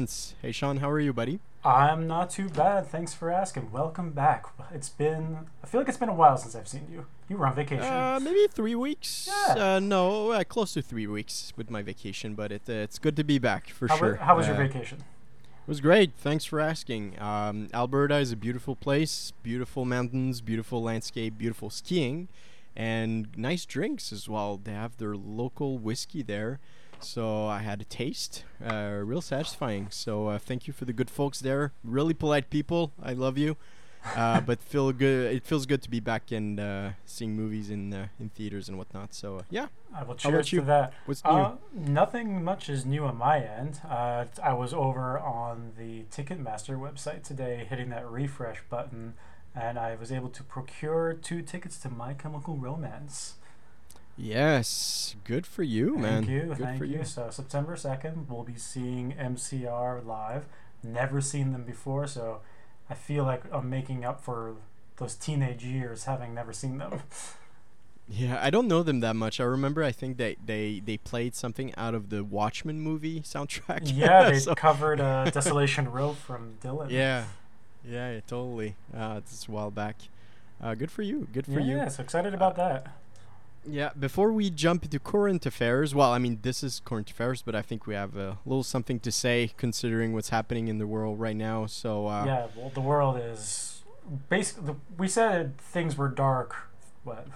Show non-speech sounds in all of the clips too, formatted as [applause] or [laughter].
are, ladies and gents. Hey, Sean, how are you, buddy? I'm not too bad. Thanks for asking. Welcome back. It's been, I feel like it's been a while since I've seen you. You were on vacation. Uh, maybe three weeks. Yeah. Uh, no, uh, close to three weeks with my vacation, but it, uh, it's good to be back for how, sure. wa- how was your Uh, vacation? It was great. Thanks for asking. Um, Alberta is a beautiful place, beautiful mountains, beautiful landscape, beautiful skiing, and nice drinks as well. They have their local whiskey there. So I had a taste, uh, real satisfying. So uh, thank you for the good folks there. Really polite people. I love you. Uh, [laughs] but feel good. It feels good to be back and uh, seeing movies in uh, in theaters and whatnot. So uh, yeah, I will how about cheers you? to that. what's new? Uh, nothing much is new on my end. Uh, t- I was over on the Ticketmaster website today, hitting that refresh button, and I was able to procure two tickets to My Chemical Romance. Yes, good for you, man. Thank you, Good thank for you. you. So September second, we'll be seeing MCR live. Never seen them before, so I feel like I'm making up for those teenage years having never seen them. Yeah, I don't know them that much. I remember I think they they, they played something out of the Watchmen movie soundtrack. [laughs] yeah, they [laughs] So- covered uh, [laughs] Desolation Row from Dylan. yeah, yeah, yeah, totally. Uh, it's a while back. Uh, good for you. Good for yeah, you. so excited about that. Yeah. Before we jump into current affairs, well, I mean this is current affairs, but I think we have a little something to say considering what's happening in the world right now. So uh, yeah, well, the world is basically. We said things were dark. What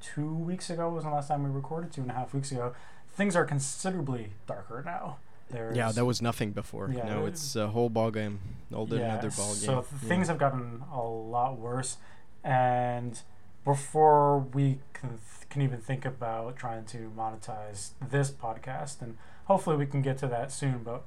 two weeks ago was the last time we recorded? Two and a half weeks ago. Things are considerably darker now. There's, yeah, that was nothing before. Yeah, uh, it's a whole ball game, all the Yeah, another ball game. So Yeah. things have gotten a lot worse, and before we can, can even think about trying to monetize this podcast, and hopefully we can get to that soon. But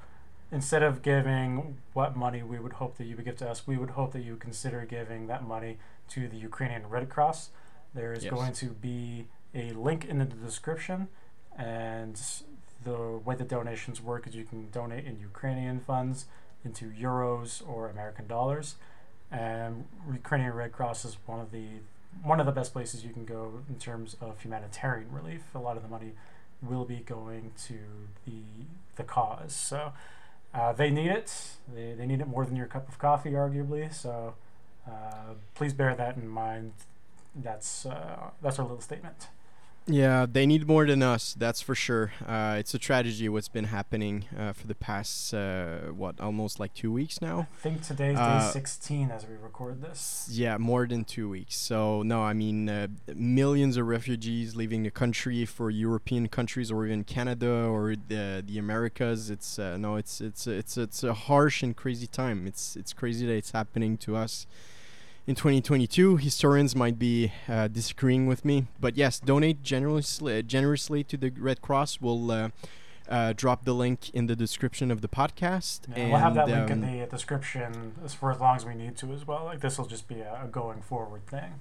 instead of giving what money we would hope that you would give to us, we would hope that you would consider giving that money to the Ukrainian Red Cross. There is Yes. going to be a link in the description, and the way the donations work is you can donate in Ukrainian funds into euros or American dollars. And Ukrainian Red Cross is one of the one of the best places you can go in terms of humanitarian relief. A lot of the money will be going to the the cause. So uh, they need it. They, they need it more than your cup of coffee, arguably. So uh, please bear that in mind. That's uh, that's our little statement. Yeah, they need more than us. That's for sure. Uh, it's a tragedy what's been happening uh, for the past uh, what almost like two weeks now. I think today's Uh, day 16 as we record this. Yeah, more than two weeks. So no, I mean uh, millions of refugees leaving the country for European countries or even Canada or the the Americas. It's uh, no, it's it's it's it's a harsh and crazy time. It's it's crazy that it's happening to us. In 2022, historians might be uh, disagreeing with me, but yes, donate generously, generously to the Red Cross. We'll uh, uh, drop the link in the description of the podcast. Yeah, and we'll have that link in um, the description as for as long as we need to as well. Like this will just be a, a going forward thing.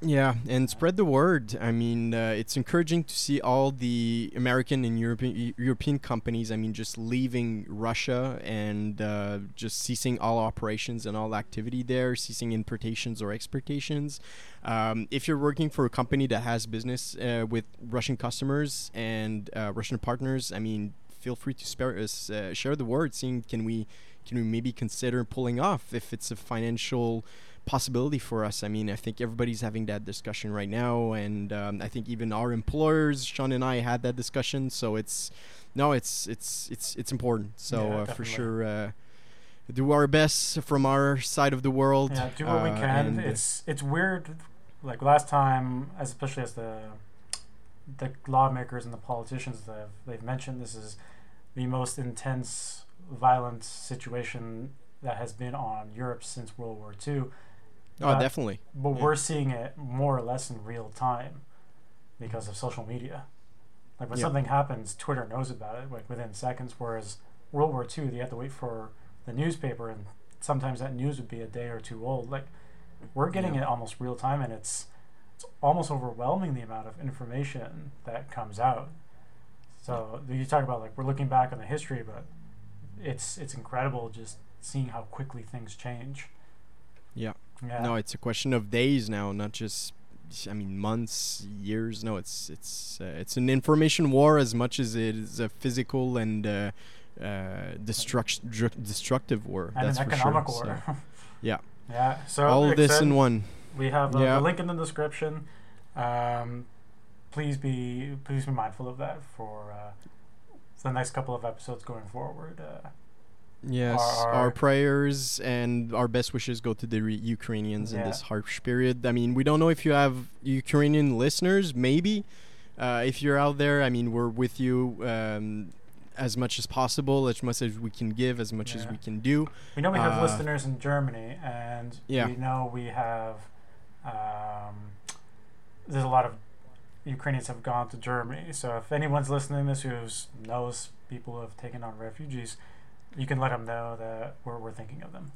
Yeah, and spread the word. I mean, uh, it's encouraging to see all the American and European European companies. I mean, just leaving Russia and uh, just ceasing all operations and all activity there, ceasing importations or exportations. Um, if you're working for a company that has business uh, with Russian customers and uh, Russian partners, I mean, feel free to spare us, uh, share the word. Seeing can we can we maybe consider pulling off if it's a financial possibility for us. I mean, I think everybody's having that discussion right now, and um, I think even our employers, Sean and I, had that discussion. So it's no, it's it's it's it's important. So Yeah, uh, for sure, uh, do our best from our side of the world. Yeah, do what we uh, can. uh, It's it's weird. Like last time, as especially as the the lawmakers and the politicians that have, they've mentioned, this is the most intense, violent situation that has been on Europe since World War II. Oh, uh, definitely. But Yeah. we're seeing it more or less in real time because of social media. Like when Yeah. something happens, Twitter knows about it like within seconds. Whereas World War II, you had to wait for the newspaper, and sometimes that news would be a day or two old. Like we're getting Yeah. it almost real time, and it's it's almost overwhelming the amount of information that comes out. So you talk about like we're looking back on the history, but it's it's incredible just seeing how quickly things change. Yeah. Yeah. No, it's a question of days now, not just I mean, months, years. No, it's it's uh, it's an information war as much as it is a physical and uh, uh, destruct destructive war. and that's an for economic sure. war. So, [laughs] yeah. Yeah. So all like this said, in one. We have uh, Yeah. the link in the description. Um, please be please be mindful of that for uh, the next couple of episodes going forward. Yes, our- our, prayers and our best wishes go to the re- Ukrainians in this harsh period. I mean, we don't know if you have Ukrainian listeners. Maybe, uh, if you're out there, I mean, we're with you um, as much as possible, as much as we can give, as much as we can do. we know we have Uh, listeners in Germany, and Yeah. we know we have. Um, there's a lot of Ukrainians have gone to Germany. So if anyone's listening to this who knows people who have taken on refugees, you can let them know that we're, we're thinking of them.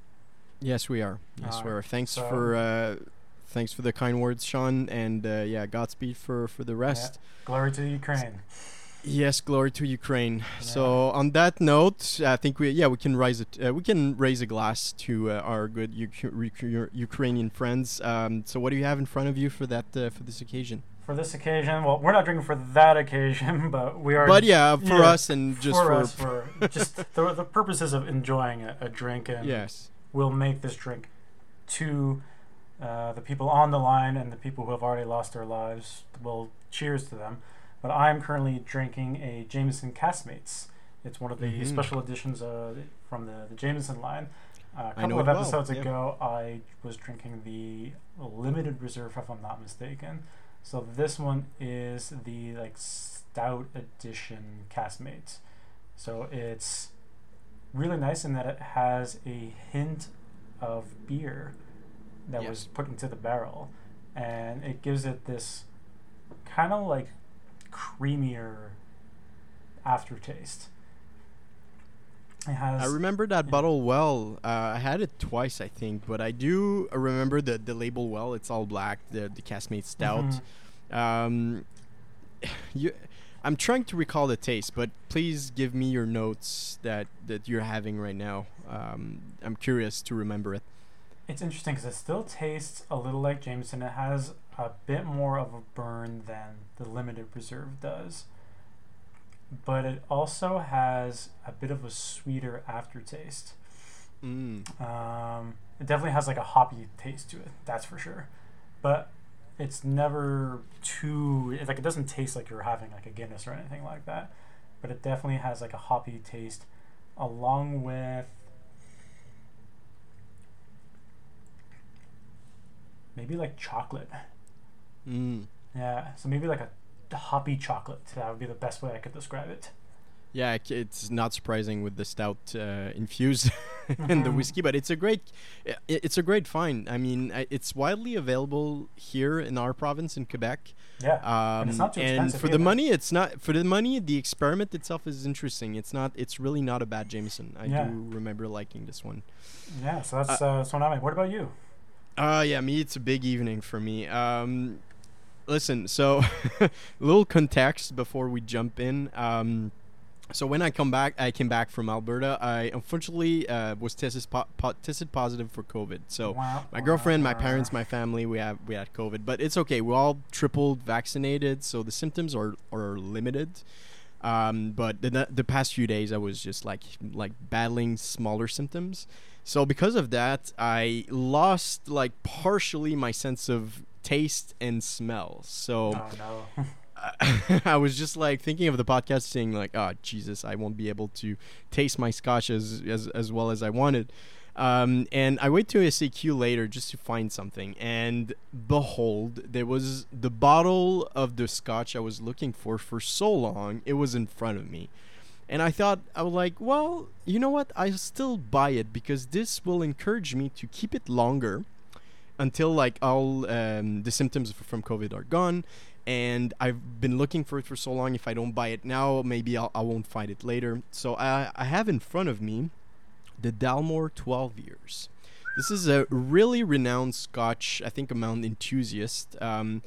Yes, we are. Yes, we are. Thanks so- for uh, thanks for the kind words, Sean, and uh, yeah, Godspeed for for the rest. Glory to Ukraine. Yes, glory to Ukraine. So on that note, I think we yeah we can raise it uh, we can raise a glass to uh, our good Uk- Uk- Ukrainian friends. Um, so what do you have in front of you for that uh, for this occasion? For this occasion, well, we're not drinking for that occasion, [laughs] but we are. But yeah, for yeah, us and just for, for, us, for just [laughs] the, the purposes of enjoying a, a drink, and yes, we'll make this drink to uh, the people on the line and the people who have already lost their lives. We'll cheers to them. But I'm currently drinking a Jameson Caskmates. It's one of the Mhm. special editions uh, from the, the Jameson line. Uh, a couple of well, episodes yeah. ago, I was drinking the limited reserve, if I'm not mistaken. So this one is the like stout edition Caskmates. So it's really nice in that it has a hint of beer that was put into the barrel, and it gives it this kind of like creamier aftertaste. It has I remember that yeah. bottle well. Uh, I had it twice, I think, but I do remember the the label well. It's all black, the the Caskmate Stout. Mhm. Um, [sighs] you, I'm trying to recall the taste, but please give me your notes that that you're having right now. Um, I'm curious to remember it. It's interesting because it still tastes a little like Jameson. It has a bit more of a burn than the limited reserve does, but it also has a bit of a sweeter aftertaste. Mm. Um, it definitely has like a hoppy taste to it, that's for sure. But it's never too like it doesn't taste like you're having like a Guinness or anything like that. But it definitely has like a hoppy taste, along with maybe like chocolate. Mm. Yeah, so maybe like a hoppy chocolate. That would be the best way I could describe it. Yeah, it's not surprising with the stout uh, infused [laughs] and the Mhm. whiskey, but it's a great, it's a great find. I mean, it's widely available here in our province in Quebec. Yeah. Um, it's not too and expensive for the money, it's not for the money. The experiment itself is interesting. It's not. It's really not a bad Jameson. I Yeah. do remember liking this one. Yeah, so that's uh, so now. What about you? Uh yeah, me it's a big evening for me. Um listen, so a [laughs] little context before we jump in. Um so when I come back, I came back from Alberta. I unfortunately uh, was tested po- po- tested positive for COVID. So Wow. my girlfriend, my parents, my family, we have we had COVID, but it's okay. We're all triple vaccinated, so the symptoms are are limited. Um, but the the past few days, I was just like like battling smaller symptoms. So because of that, I lost like partially my sense of taste and smell. So Oh [laughs] no. I was just like thinking of the podcast, saying like, "Oh Jesus, I won't be able to taste my scotch as as, as well as I wanted." Um, and I went to a SAQ later just to find something, and behold, there was the bottle of the scotch I was looking for for so long. It was in front of me, and I thought I was like, "Well, you know what? I'll still buy it because this will encourage me to keep it longer." Until like all um, the symptoms from COVID are gone, and I've been looking for it for so long. If I don't buy it now, maybe I'll, I won't find it later. So I, I have in front of me the Dalmore 12 years. This is a really renowned Scotch, I think, a mountain enthusiast. Um,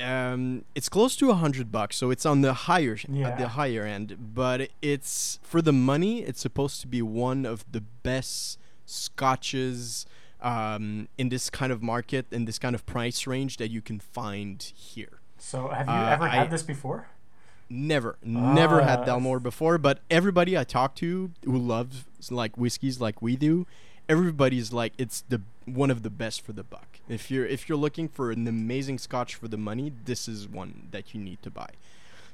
um, it's close to a hundred bucks, so it's on the higher at Yeah. the higher end. But it's for the money. It's supposed to be one of the best scotches um, in this kind of market in this kind of price range that you can find here. So, have you Uh, ever had I- this before? Never, never had Ah. Dalmore before, but everybody I talk to who loves like whiskeys like we do, everybody's like it's the one of the best for the buck. If you're if you're looking for an amazing scotch for the money, this is one that you need to buy.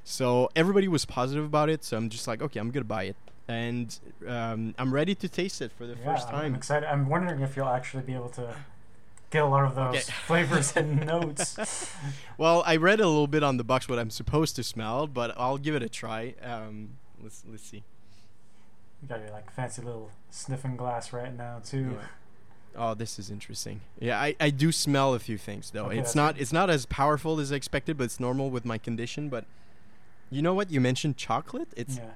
So everybody was positive about it, so I'm just like, okay, I'm gonna buy it, and um, I'm ready to taste it for the yeah, first I'm time. excited. I'm wondering if you'll actually be able to get a lot of those Okay. [laughs] flavors and notes. [laughs] Well, I read a little bit on the box what I'm supposed to smell, but I'll give it a try. Um, let's let's see. You got your like fancy little sniffing glass right now too. Yeah. Oh, this is interesting. Yeah, I, I do smell a few things though. Okay, it's not good. it's not as powerful as I expected, but it's normal with my condition. But you know what? You mentioned chocolate. It's yeah.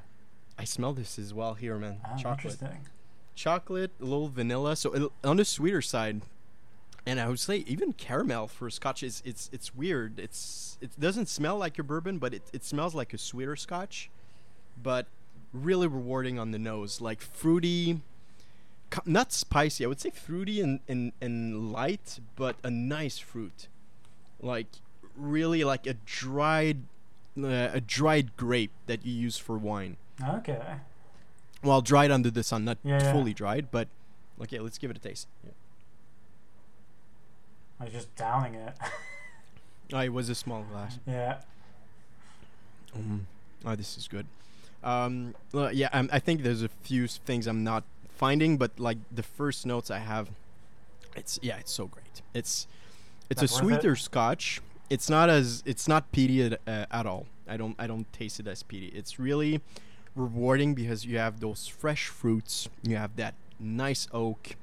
I smell this as well here, man. Ah, chocolate, interesting. chocolate, a little vanilla. So it, on the sweeter side, and I would say even caramel for Scotch is it's it's weird. It's it doesn't smell like your bourbon, but it it smells like a sweeter Scotch, but really rewarding on the nose, like fruity. Not spicy, I would say fruity and, and, and light, but a nice fruit, like really like a dried, uh, a dried grape that you use for wine. Okay. Well, dried under the sun, not Yeah, yeah. fully dried, but okay, let's give it a taste. Yeah. I was just downing it. [laughs] Oh, it was a small glass. yeah. Mm. Oh, this is good. Um, well, yeah, um, I think there's a few things I'm not finding, but like the first notes I have, it's yeah, it's so great. It's it's That's a worth it? sweeter Scotch. It's not as it's not peaty at, uh, at all. I don't I don't taste it as peaty. It's really rewarding because you have those fresh fruits. You have that nice oak.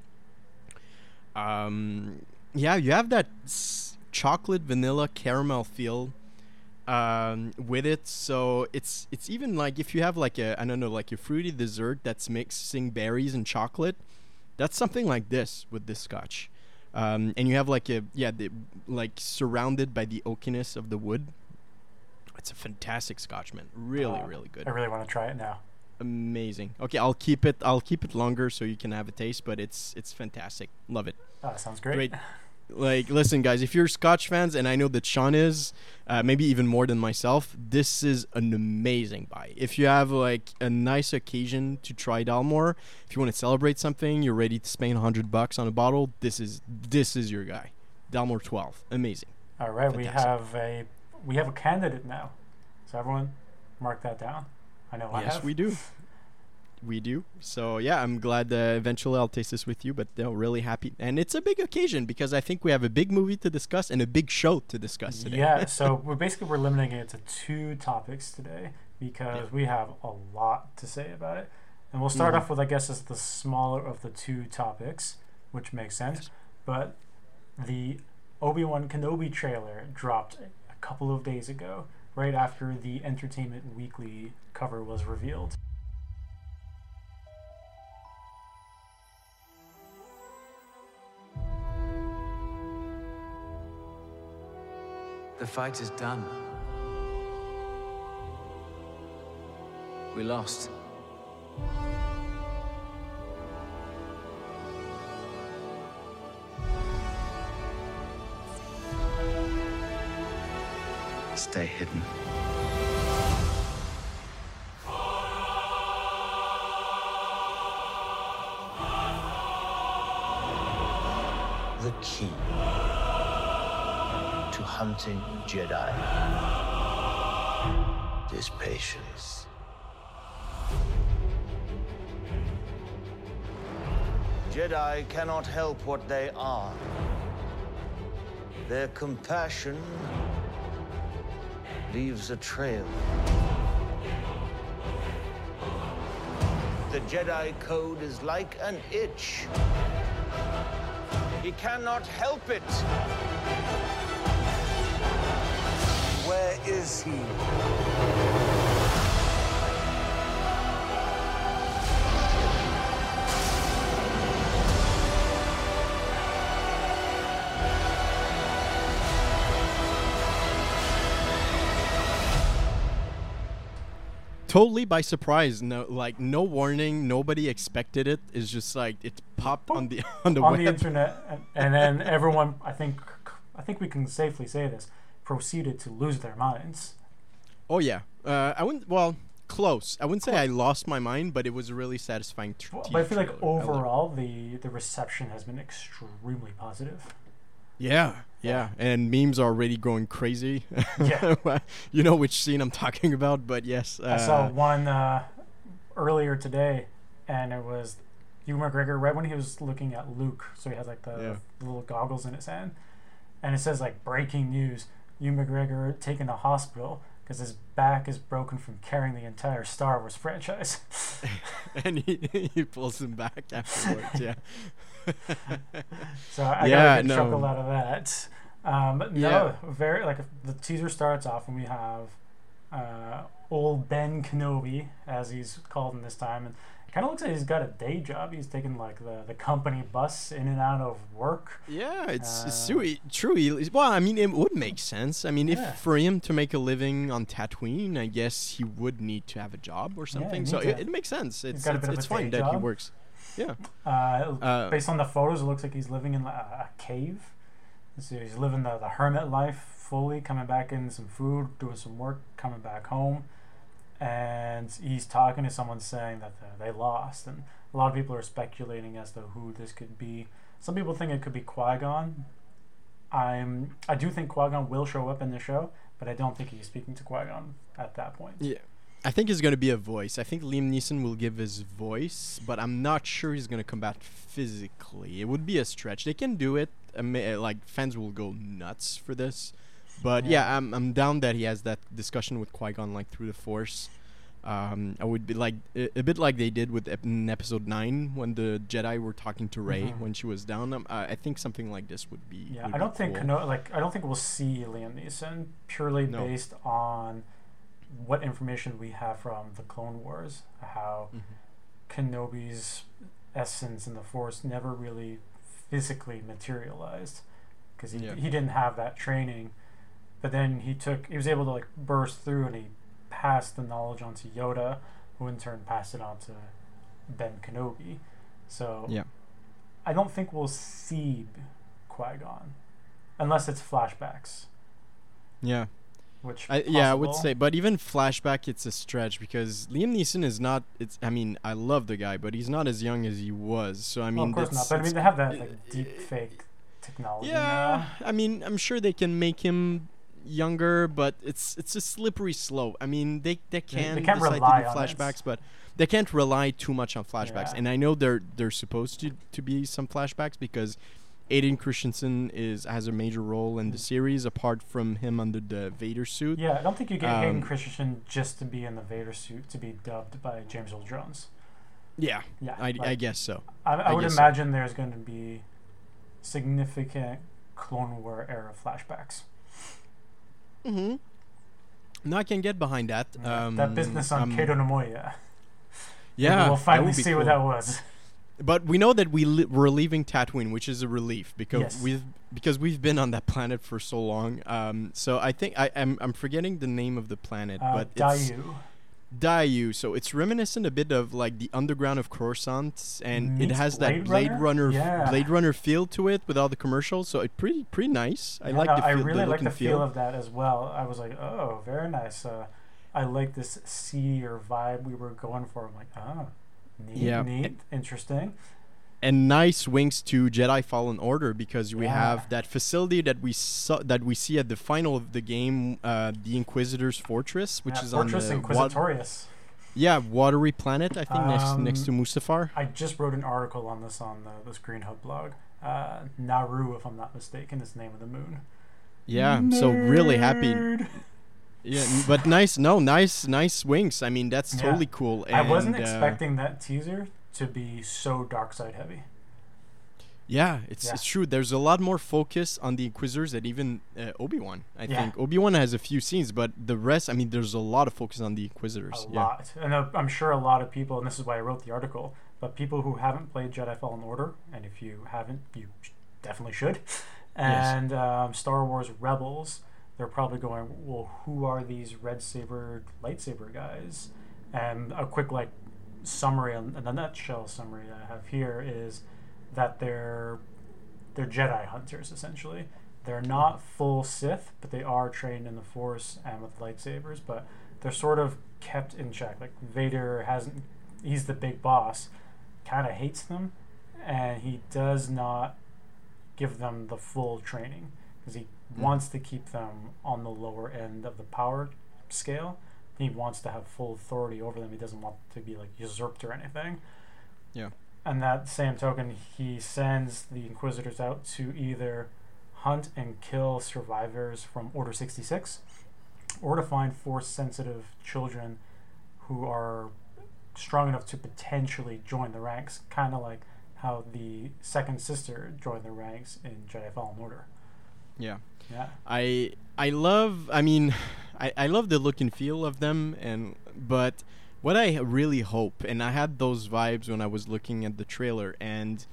Um, yeah, you have that s- chocolate vanilla caramel feel um, with it. So it's it's even like if you have like a I don't know like a fruity dessert that's mixing berries and chocolate, that's something like this with this scotch. Um, and you have like a yeah the, like surrounded by the oakiness of the wood. It's a fantastic scotch, man. Really, Uh, really good. I really want to try it now. Amazing. Okay, I'll keep it. I'll keep it longer so you can have a taste. But it's it's fantastic. Love it. Oh, that sounds great. Great. [laughs] Like, listen, guys, if you're Scotch fans, and I know that Sean is, uh, maybe even more than myself, this is an amazing buy. If you have like a nice occasion to try Dalmore, if you want to celebrate something, you're ready to spend hundred bucks on a bottle. This is this is your guy. Dalmore 12, amazing. All right, we have a we have a candidate now. So everyone, mark that down. I know I yes, have. we do. We do. So yeah, I'm glad uh, eventually I'll taste this with you. But no, really happy, and it's a big occasion because I think we have a big movie to discuss and a big show to discuss today. Yeah, [laughs] so we're basically we're limiting it to two topics today because Yeah. we have a lot to say about it. And we'll start Mhm. off with I guess as the smaller of the two topics, which makes sense. Yes. But the Obi-Wan Kenobi trailer dropped couple of days ago, right after the Entertainment Weekly cover was revealed. The fight is done. We lost. Stay hidden. the key to hunting Jedi is patience. Jedi cannot help what they are. Their compassion leaves a trail. The Jedi Code is like an itch. He cannot help it. Where is he? Totally by surprise. No, like no warning. Nobody expected it. It's just like it popped on the [laughs] on the on web. the internet, and, and then everyone, I think, I think we can safely say this, proceeded to lose their minds. Oh yeah. Uh, I wouldn't. Well, close. I wouldn't say I lost my mind, but it was a really satisfying. Tr- Well, but I feel like trailer. Overall, the the reception has been extremely positive. Yeah, yeah, and memes are already going crazy. Yeah. [laughs] you know which scene I'm [laughs] talking about, but yes. Uh, I saw one uh, earlier today, and it was Ewan McGregor right when he was looking at Luke. So he has like the, Yeah. the little goggles in his hand, and it says like breaking news: Ewan McGregor taken to hospital because his back is broken from carrying the entire Star Wars franchise. [laughs] and he, he pulls him back afterwards. yeah. [laughs] So I Yeah, got a no. chuckle out of that. Um, no, Yeah. very like the teaser starts off and we have uh, old Ben Kenobi, as he's called in this time, and kind of looks like he's got a day job. He's taking like the, the company bus in and out of work. Yeah, it's, it's Uh, true. True. Well, I mean, it would make sense. I mean, Yeah. if for him to make a living on Tatooine, I guess he would need to have a job or something. so need it, it makes sense. It's it's, it's fine day that he works. Yeah. Uh, Uh, based on the photos, it looks like he's living in a, a cave. So he's living the, the hermit life fully, coming back in some food, doing some work, coming back home. And he's talking to someone saying that they lost. And a lot of people are speculating as to who this could be. Some people think it could be Qui Gon. I'm, I do think Qui Gon will show up in the show, but I don't think he's speaking to Qui Gon at that point. Yeah. I think it's going to be a voice. I think Liam Neeson will give his voice, but I'm not sure he's going to come back physically. It would be a stretch. They can do it. I mean, uh, like fans will go nuts for this. But yeah, Yeah. I'm I'm down that he has that discussion with Qui Gon like through the Force. Um, I would be like a, a bit like they did with ep- in Episode Nine when the Jedi were talking to Rey Mhm. when she was down. Um, I I think something like this would be. Yeah, would I don't think cool. Keno- like I don't think we'll see Liam Neeson purely No. based on what information we have from the Clone Wars, how Mhm. Kenobi's essence in the Force never really physically materialized because he Yeah. he didn't have that training, but then he took he was able to like burst through and he passed the knowledge on to Yoda, who in turn passed it on to Ben Kenobi. So Yeah. I don't think we'll see Qui Gon, unless it's flashbacks. Yeah. Which I, yeah, I would say, but even flashback, it's a stretch because Liam Neeson is not. It's. I mean, I love the guy, but he's not as young as he was. So I Well, mean, of course not. But I mean, they have that like deep fake technology Yeah, now. I mean, I'm sure they can make him younger, but it's it's a slippery slope. I mean, they they can can't decide rely to do on flashbacks, but they can't rely too much on flashbacks. Yeah. And I know they're they're supposed to to be some flashbacks because Hayden Christensen is has a major role in the series apart from him under the Vader suit. Yeah, I don't think you get Um, Hayden Christensen just to be in the Vader suit to be dubbed by James Earl Jones. Yeah, Yeah, I, I guess so. I, I I would guess so. imagine there's going to be significant Clone War era flashbacks. Mm-hmm. No, I can get behind that. Yeah, Um, that business on um, Cato Neimoidia. Yeah, we'll finally see what that was. But we know that we li- we're leaving Tatooine, which is a relief because Yes. we've because we've been on that planet for so long. Um, so I think I, I'm I'm forgetting the name of the planet, Uh, but it's Daiyu. Daiyu. So it's reminiscent a bit of like the underground of Coruscant, and it Meets has that Blade Runner? Runner, Yeah. Blade Runner feel to it with all the commercials. So it's pretty pretty nice. I Yeah, like the feel, I really the like the feel feel. of that as well. I was like, oh, very nice. Uh, I like this sea or vibe we were going for. I'm like, oh, neat, Yeah. neat, interesting. and nice wings to Jedi Fallen Order because we Yeah. have that facility that we saw that we see at the final of the game, uh, the Inquisitor's Fortress, which Yeah, is Fortress on the wa- Inquisitorius. yeah watery planet. I think next next to Um, Mustafar. I just wrote an article on this on the, the Screen Hub blog. Uh, Naru, if I'm not mistaken, is the name of the moon. Yeah, so really happy. Yeah, but nice. No, nice, nice wings. I mean, that's Yeah. totally cool. I wasn't uh, expecting that teaser to be so dark side heavy. Yeah, it's Yeah. it's true. There's a lot more focus on the Inquisitors than even uh, Obi Wan. I Yeah. think Obi Wan has a few scenes, but the rest. I mean, there's a lot of focus on the Inquisitors. A yeah. lot. And uh, I'm sure a lot of people, and this is why I wrote the article, but people who haven't played Jedi Fallen Order, and if you haven't, you definitely should, and um, Star Wars Rebels, they're probably going, well, who are these red saber lightsaber guys? And a quick like summary and a nutshell summary I have here is that they're they're Jedi hunters essentially. They're not full Sith, but they are trained in the Force and with lightsabers. But they're sort of kept in check. Like Vader hasn't. He's the big boss. Kind of hates them, and he does not give them the full training because he Mm. wants to keep them on the lower end of the power scale. He wants to have full authority over them. He doesn't want to be like usurped or anything. Yeah. And that same token, he sends the Inquisitors out to either hunt and kill survivors from Order 66 or to find force sensitive children who are strong enough to potentially join the ranks, kind of like how the second sister joined the ranks in Jedi Fallen Order. Yeah. Yeah. I I love I mean I, I love the look and feel of them and but what I really hope and I had those vibes when I was looking at the trailer and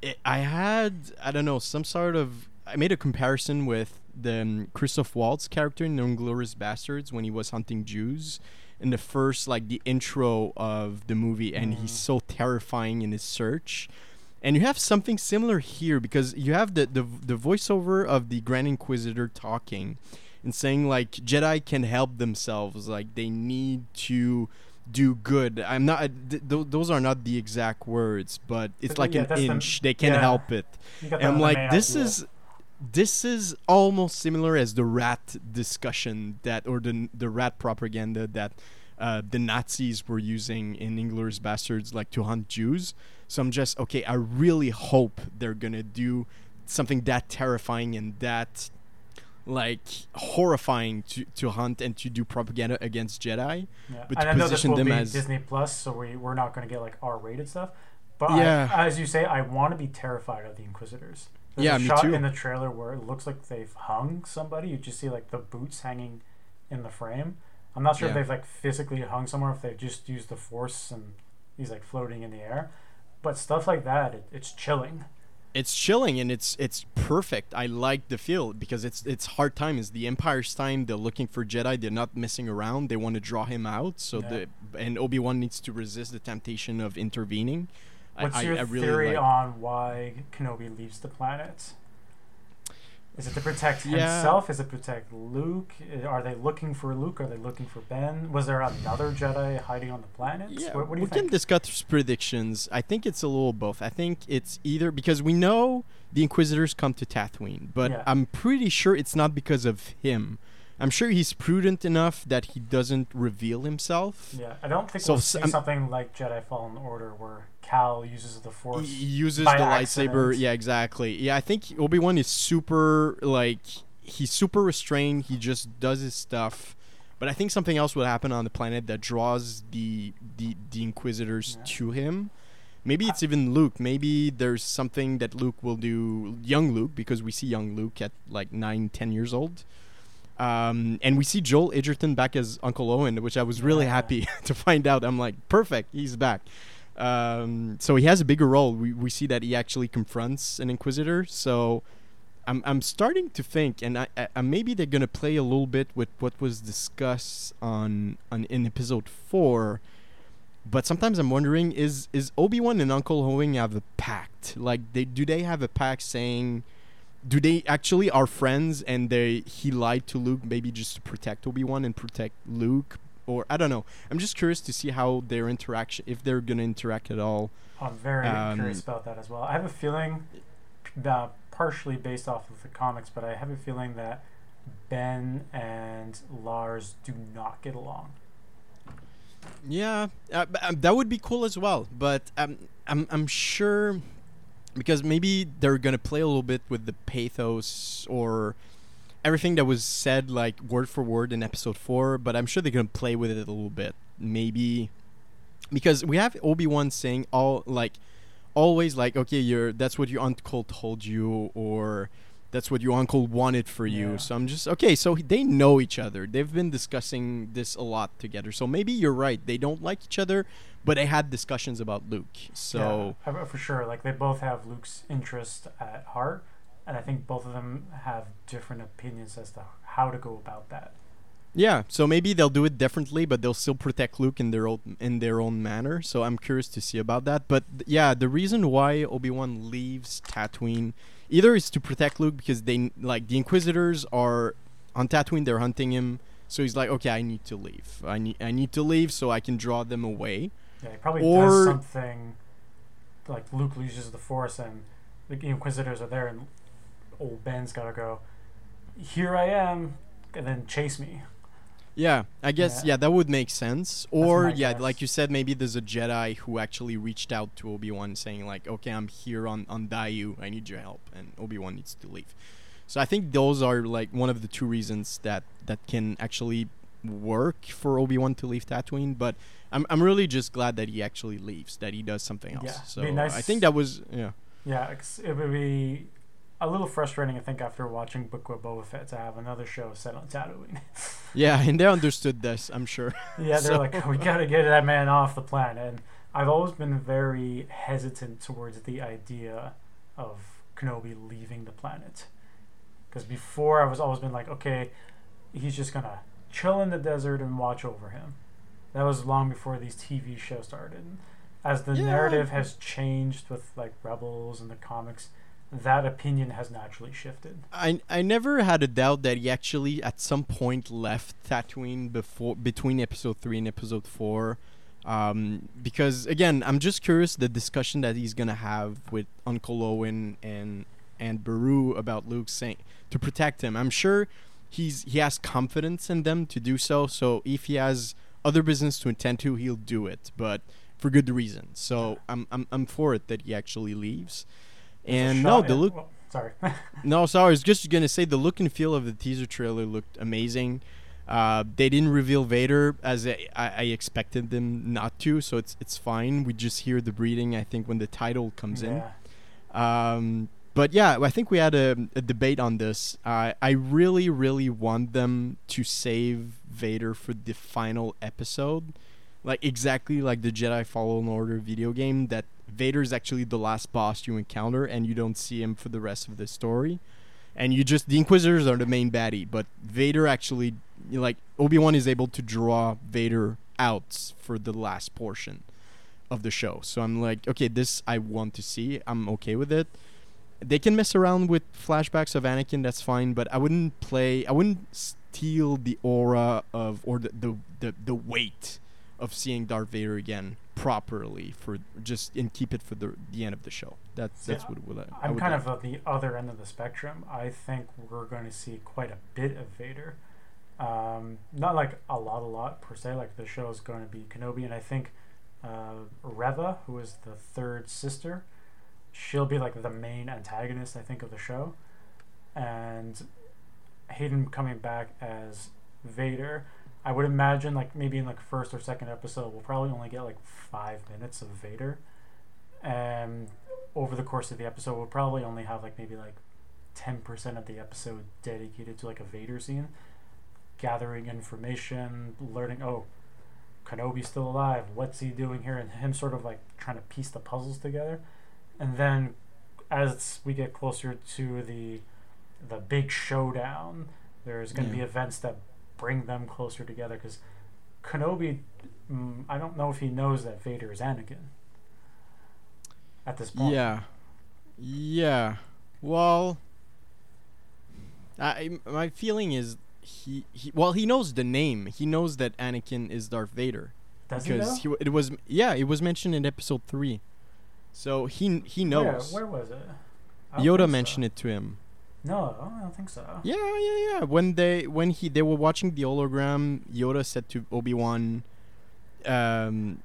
it, I had I don't know some sort of I made a comparison with the um, Christoph Waltz character in Inglourious Basterds when he was hunting Jews in the first like the intro of the movie and he's Mhm. so terrifying in his search and you have something similar here because you have the, the the voiceover of the Grand Inquisitor talking and saying like Jedi can help themselves, like they need to do good. I'm not. Th- th- those are not the exact words, but it's like yeah, an that's the- inch. they can yeah. help it. And I'm like, this idea. is this is almost similar as the rat discussion that or the the rat propaganda that uh, the Nazis were using in Inglourious Basterds, like to hunt Jews. So I'm just okay. I really hope they're gonna do something that terrifying and that like horrifying to, to hunt and to do propaganda against Jedi. Yeah. but and to I know this position will them be as- Disney Plus, so we we're not going to get like R-rated stuff. But Yeah. I, as you say, I want to be terrified of the Inquisitors. There's Yeah, a me shot too. in the trailer where it looks like they've hung somebody. You just see like the boots hanging in the frame. I'm not sure if they've like physically hung somewhere, if they've just used the force and he's like floating in the air. But stuff like that, it, it's chilling. it's chilling and it's it's perfect. I like the feel because it's it's hard time. Is the Empire's time? They're looking for Jedi. They're not messing around. They want to draw him out. So Yeah. the and Obi Wan needs to resist the temptation of intervening. What's I, your I really theory like. on why Kenobi leaves the planet? Is it to protect Yeah. himself? Is it protect Luke? Uh, are they looking for Luke? Are they looking for Ben? Was there another Jedi hiding on the planet? Yeah, what, what do we you can think? discuss predictions. I think it's a little both. I think it's either because we know the Inquisitors come to Tatooine, but Yeah. I'm pretty sure it's not because of him. I'm sure he's prudent enough that he doesn't reveal himself. yeah, I don't think So we'll see I'm- something like Jedi Fallen Order where Cal uses the Force. He uses the lightsaber. Yeah, exactly. Yeah, I think Obi Wan is super like he's super restrained. He just does his stuff. But I think something else will happen on the planet that draws the the, the Inquisitors Yeah. to him. Maybe it's even Luke. Maybe there's something that Luke will do, young Luke, because we see young Luke at like nine, ten years old. Um, and we see Joel Edgerton back as Uncle Owen, which I was really Yeah. happy [laughs] to find out. I'm like, perfect, he's back. Um, so he has a bigger role. We, we see that he actually confronts an Inquisitor. So I'm, I'm starting to think, and I, I, maybe they're gonna play a little bit with what was discussed on, on in episode four. But sometimes I'm wondering is is Obi Wan and Uncle Owen have a pact? Like they do they have a pact saying do they actually are friends and they he lied to Luke maybe just to protect Obi Wan and protect Luke or I don't know. I'm just curious to see how their interaction if they're gonna interact at all. I'm very Um, curious about that as well. I have a feeling, uh, partially based off of the comics, but I have a feeling that Ben and Lars do not get along. Yeah, uh, um, that would be cool as well. But um, I'm I'm sure because maybe they're gonna play a little bit with the pathos or everything that was said like word for word in episode four. But I'm sure they're gonna play with it a little bit. Maybe because we have Obi Wan saying all like always like okay you're that's what your uncle told you or that's what your uncle wanted for you Yeah. so i'm just okay so they know each other they've been discussing this a lot together so maybe you're right they don't like each other but they had discussions about luke so yeah, for sure, like they both have Luke's interest at heart, and I think both of them have different opinions as to how to go about that. Yeah, so maybe they'll do it differently, but they'll still protect Luke in their own in their own manner. So I'm curious to see about that. But th- yeah, the reason why Obi Wan leaves Tatooine either is to protect Luke because they like the Inquisitors are on Tatooine, they're hunting him. So he's like, okay, I need to leave. I need I need to leave so I can draw them away. Yeah, he probably Or- does something like Luke loses the Force and the Inquisitors are there, and old Ben's gotta go. Here I am, and then chase me. Yeah, I guess Yeah. yeah, that would make sense. Or yeah, guess. like you said, maybe there's a Jedi who actually reached out to Obi Wan saying like, "Okay, I'm here on on Daiyu. I need your help," and Obi Wan needs to leave. So I think those are like one of the two reasons that that can actually work for Obi Wan to leave Tatooine. But I'm I'm really just glad that he actually leaves, that he does something else. Yeah, so nice- I think that was yeah. Yeah, it would be a little frustrating, I think, after watching Book of Boba Fett to have another show set on Tatooine. [laughs] Yeah, and they understood this, I'm sure. [laughs] yeah, they're So- like, we gotta get that man off the planet. And I've always been very hesitant towards the idea of Kenobi leaving the planet. Because before, I was always been like, okay, he's just gonna chill in the desert and watch over him. That was long before these TV shows started. As the Yeah. narrative has changed with like Rebels and the comics, that opinion has naturally shifted. I I never had a doubt that he actually at some point left Tatooine before between episode three and episode four, um, because again I'm just curious the discussion that he's gonna have with Uncle Owen and and Beru about Luke saying to protect him. I'm sure he's he has confidence in them to do so. So if he has other business to attend to, he'll do it, but for good reason. So I'm I'm I'm for it that he actually leaves. And no, the look well, sorry. [laughs] no, sorry. I was just gonna say the look and feel of the teaser trailer looked amazing. Uh, they didn't reveal Vader as I, I I expected them not to, so it's it's fine. We just hear the breathing. I think when the title comes yeah. in. Um, but yeah, I think we had a, a debate on this. Uh, I really, really want them to save Vader for the final episode, like exactly like the Jedi Fallen Order video game. That Vader is actually the last boss you encounter, and you don't see him for the rest of the story. And you just the Inquisitors are the main baddie, but Vader actually, like Obi Wan is able to draw Vader out for the last portion of the show. So I'm like, okay, this I want to see. I'm okay with it. They can mess around with flashbacks of Anakin, that's fine, but I wouldn't play I wouldn't steal the aura of or the the, the, the weight of seeing Darth Vader again properly for just and keep it for the the end of the show. That's that's what, what I, would kind like. of at the other end of the spectrum. I think we're going to see quite a bit of Vader. Um, not like a lot, a lot per se. Like the show is going to be Kenobi, and I think uh, Reva, who is the third sister, she'll be like the main antagonist. I think of the show, and Hayden coming back as Vader. I would imagine like maybe in like first or second episode we'll probably only get like five minutes of Vader, and over the course of the episode, we'll probably only have like maybe like ten percent of the episode dedicated to like a Vader scene, gathering information, learning. Oh, Kenobi's still alive. What's he doing here? And him sort of like trying to piece the puzzles together, and then as we get closer to the the big showdown, there's going to be events that bring them closer together because Kenobi. Mm, I don't know if he knows that Vader is Anakin at this point. Yeah. Yeah. Well, I my feeling is he, he well he knows the name. He knows that Anakin is Darth Vader Does he know? because he, w- it was yeah it was mentioned in episode three, so he he knows. Where, where was it? Yoda think so. mentioned it to him. No, I don't think so. Yeah, yeah, yeah. When they when he they were watching the hologram, Yoda said to Obi Wan, um,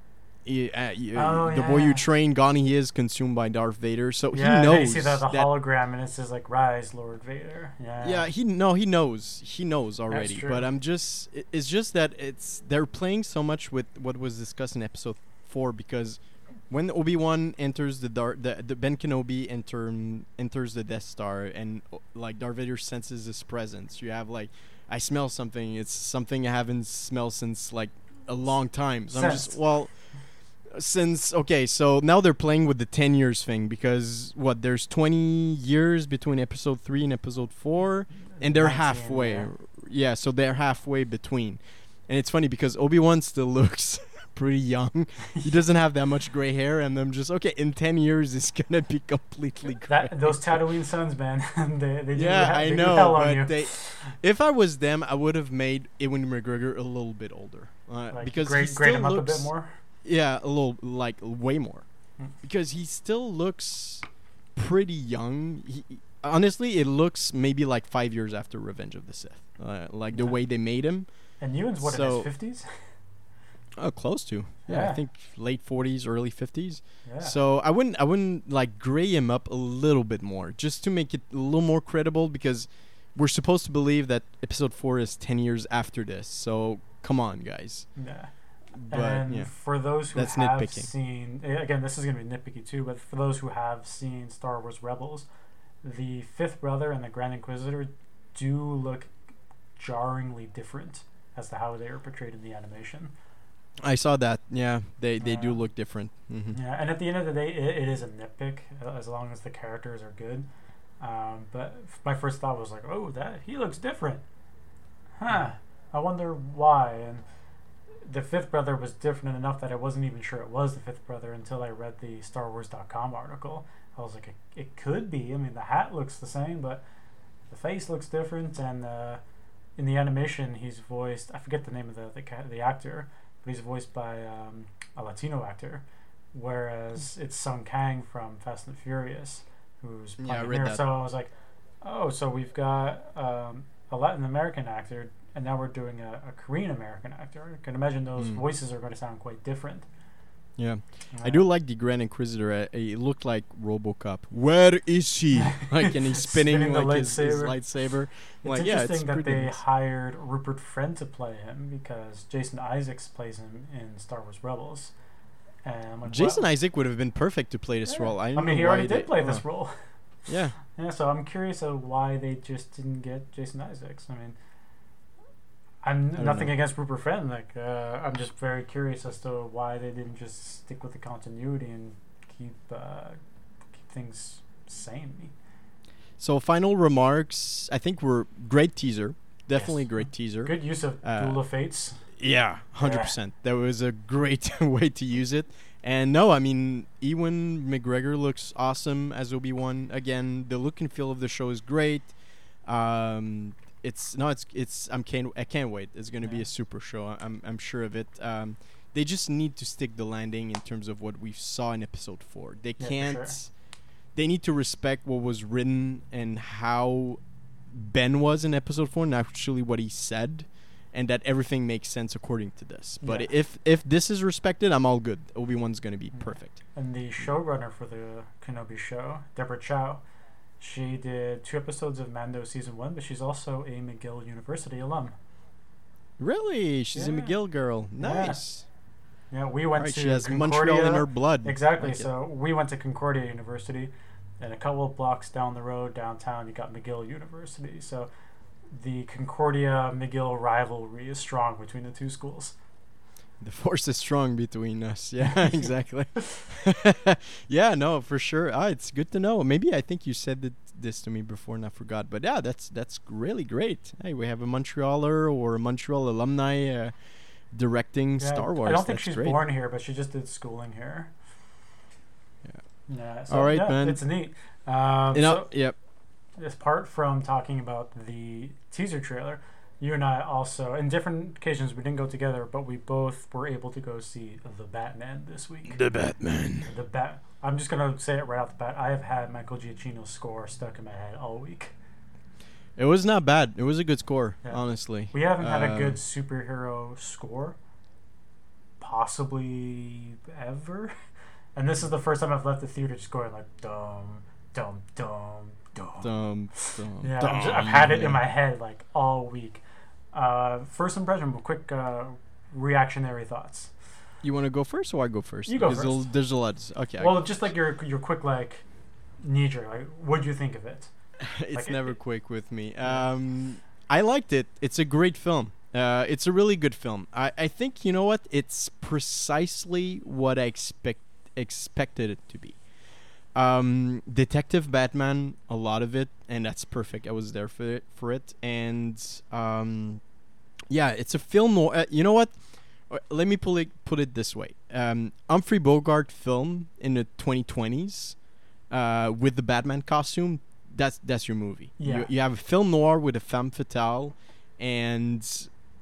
uh, Oh, the boy you train, gone he is, consumed by Darth Vader. So yeah, he knows the that hologram and it says like "Rise, Lord Vader." Yeah. Yeah, he no, he knows. He knows already. But I'm just it's just that it's they're playing so much with what was discussed in episode 4 because when Obi-Wan enters the dark, the, the Ben Kenobi enter enters the Death Star and like Darth Vader senses his presence. You have like I smell something. It's something I haven't smelled since like a long time. So I'm just well since okay, so now they're playing with the 10 years thing because what there's 20 years between episode 3 and episode 4 and they're 19, halfway yeah. yeah, so they're halfway between, and it's funny because Obi Wan still [laughs] looks pretty young. [laughs] He doesn't have that much gray hair, and I'm just okay. In ten years, it's [laughs] gonna be completely gray. That those Tatooine suns, man, [laughs] they, they yeah, ha- I know, hell on you. but they, if I was them, I would have made Ewan McGregor a little bit older, uh, like, because grade, he grade still him up looks, a bit more. Yeah, a little like way more, Hmm. because he still looks pretty young. He, honestly, it looks maybe like five years after Revenge of the Sith, uh, like the Yeah. way they made him. And Ewan's what in So- his fifties? Oh, close to. Yeah, I think late forties, early fifties. Yeah. So I wouldn't I wouldn't like gray him up a little bit more just to make it a little more credible because we're supposed to believe that episode four is ten years after this. So come on, guys. yeah. But and yeah, for those who That's have nitpicking. seen, again, this is going to be nitpicky too, but for those who have seen Star Wars Rebels, the Fifth Brother and the Grand Inquisitor do look jarringly different as to how they are portrayed in the animation. I saw that. Yeah, they they do look different. Mm-hmm. Yeah, and at the end of the day, it, it is a nitpick uh, as long as the characters are good. Um, but f- my first thought was like, oh, that he looks different. Huh. I wonder why. And the fifth brother was different enough that I wasn't even sure it was the fifth brother until I read the StarWars.com article. I was like, it, it could be. I mean, the hat looks the same, but the face looks different. And uh, in the animation, he's voiced. I forget the name of the the, ca- the actor, but he's voiced by um, a Latino actor. Whereas it's Sung Kang from Fast and Furious, who's Yeah, I playing read here. that. So I was like, oh, so we've got um, a Latin American actor, and now we're doing a, a Korean American actor. I can imagine those Mm. voices are going to sound quite different. Yeah, I do like the Grand Inquisitor. Uh, he looked like RoboCop. Where is she? [laughs] like, and he's spinning, Spinning like his, his lightsaber. lightsaber. It's like, yeah, interesting it's that they nice. hired Rupert Friend to play him because Jason Isaacs plays him in Star Wars Rebels. And like, Jason wow. Isaac would have been perfect to play this Yeah. role. I, I mean, he already did they- play uh, this role. Yeah, [laughs] Yeah, so I'm curious of why they just didn't get Jason Isaacs. I mean, I'm nothing know. against Rupert Friend. Like, uh, I'm just very curious as to why they didn't just stick with the continuity and keep uh, keep things sane. So final remarks. I think we're great teaser. Definitely Yes. great teaser. Good use of Uh, Duel of Fates. Yeah, hundred percent. That was a great [laughs] way to use it. And no, I mean Ewan McGregor looks awesome as Obi Wan. Again, the look and feel of the show is great. Um, it's no, it's it's I'm can't I can't wait. It's gonna be a super show. I'm I'm sure of it. Um, they just need to stick the landing in terms of what we saw in episode four. They Yeah, can't. sure. They need to respect what was written and how Ben was in episode four, and actually what he said, and that everything makes sense according to this. But Yeah. if if this is respected, I'm all good. Obi Wan's gonna be Yeah. perfect. And the showrunner for the Kenobi show, Deborah Chow, she did two episodes of Mando season one, but she's also a McGill University alum. Really, she's a McGill girl. Nice. Yeah, we went Right, to she has Concordia. Montreal in her blood. Exactly. Like it. so we went to Concordia University, and a couple of blocks down the road downtown, you got McGill University. So the Concordia McGill rivalry is strong between the two schools. The force is strong between us. [laughs] Yeah, [laughs] exactly. [laughs] yeah, no, for sure. Ah, it's good to know. Maybe I think you said that this to me before and I forgot. But yeah, that's that's really great. Hey, we have a Montrealer or a Montreal alumni uh, directing Yeah, Star Wars. I don't think That's she's great. born here, but she just did schooling here. Yeah. Yeah. So, All right, yeah, man. It's neat. Um, You know, so yep. apart from talking about the teaser trailer, you and I also, in different occasions, we didn't go together, but we both were able to go see the Batman this week. The Batman. The bat. I'm just gonna say it right off the bat. I have had Michael Giacchino's score stuck in my head all week. It was not bad. It was a good score, Yeah. honestly. We haven't had a Uh, good superhero score, possibly ever. And this is the first time I've left the theater just going like dum dum dum Dumb. Dum, dum, Yeah, I'm ju- I've dum, had it yeah. in my head like all week. Uh, first impression, but quick uh, reactionary thoughts. You want to go first, or I go first? You go there'll- first. There's a lot. Okay. Well, just like your your quick like knee jerk. Like, what do you think of it? [laughs] it's Like, never it- quick with me. Um, I liked it. It's a great film. Uh, it's a really good film. I, I think you know what? It's precisely what I expect expected it to be. Um, Detective Batman, a lot of it, and that's perfect. I was there for it, for it, and um, yeah, it's a film noir. Uh, you know what? Uh, Let me put it put it this way: um, Humphrey Bogart film in the 2020s uh, with the Batman costume. That's that's your movie. Yeah. You, you have a film noir with a femme fatale, and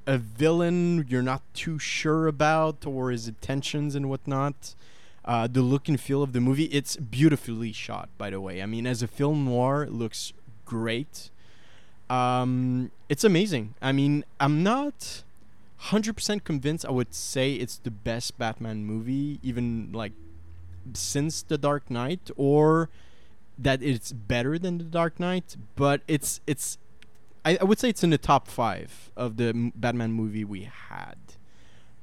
a villain you're not too sure about or his intentions and whatnot. Uh, the look and feel of the movie, it's beautifully shot, by the way. I mean, as a film noir, it looks great. Um, it's amazing. I mean, I'm not 100% convinced I would say it's the best Batman movie, even like since The Dark Knight, or that it's better than The Dark Knight, but it's it's I, I would say it's in the top five of the m- Batman movie we had,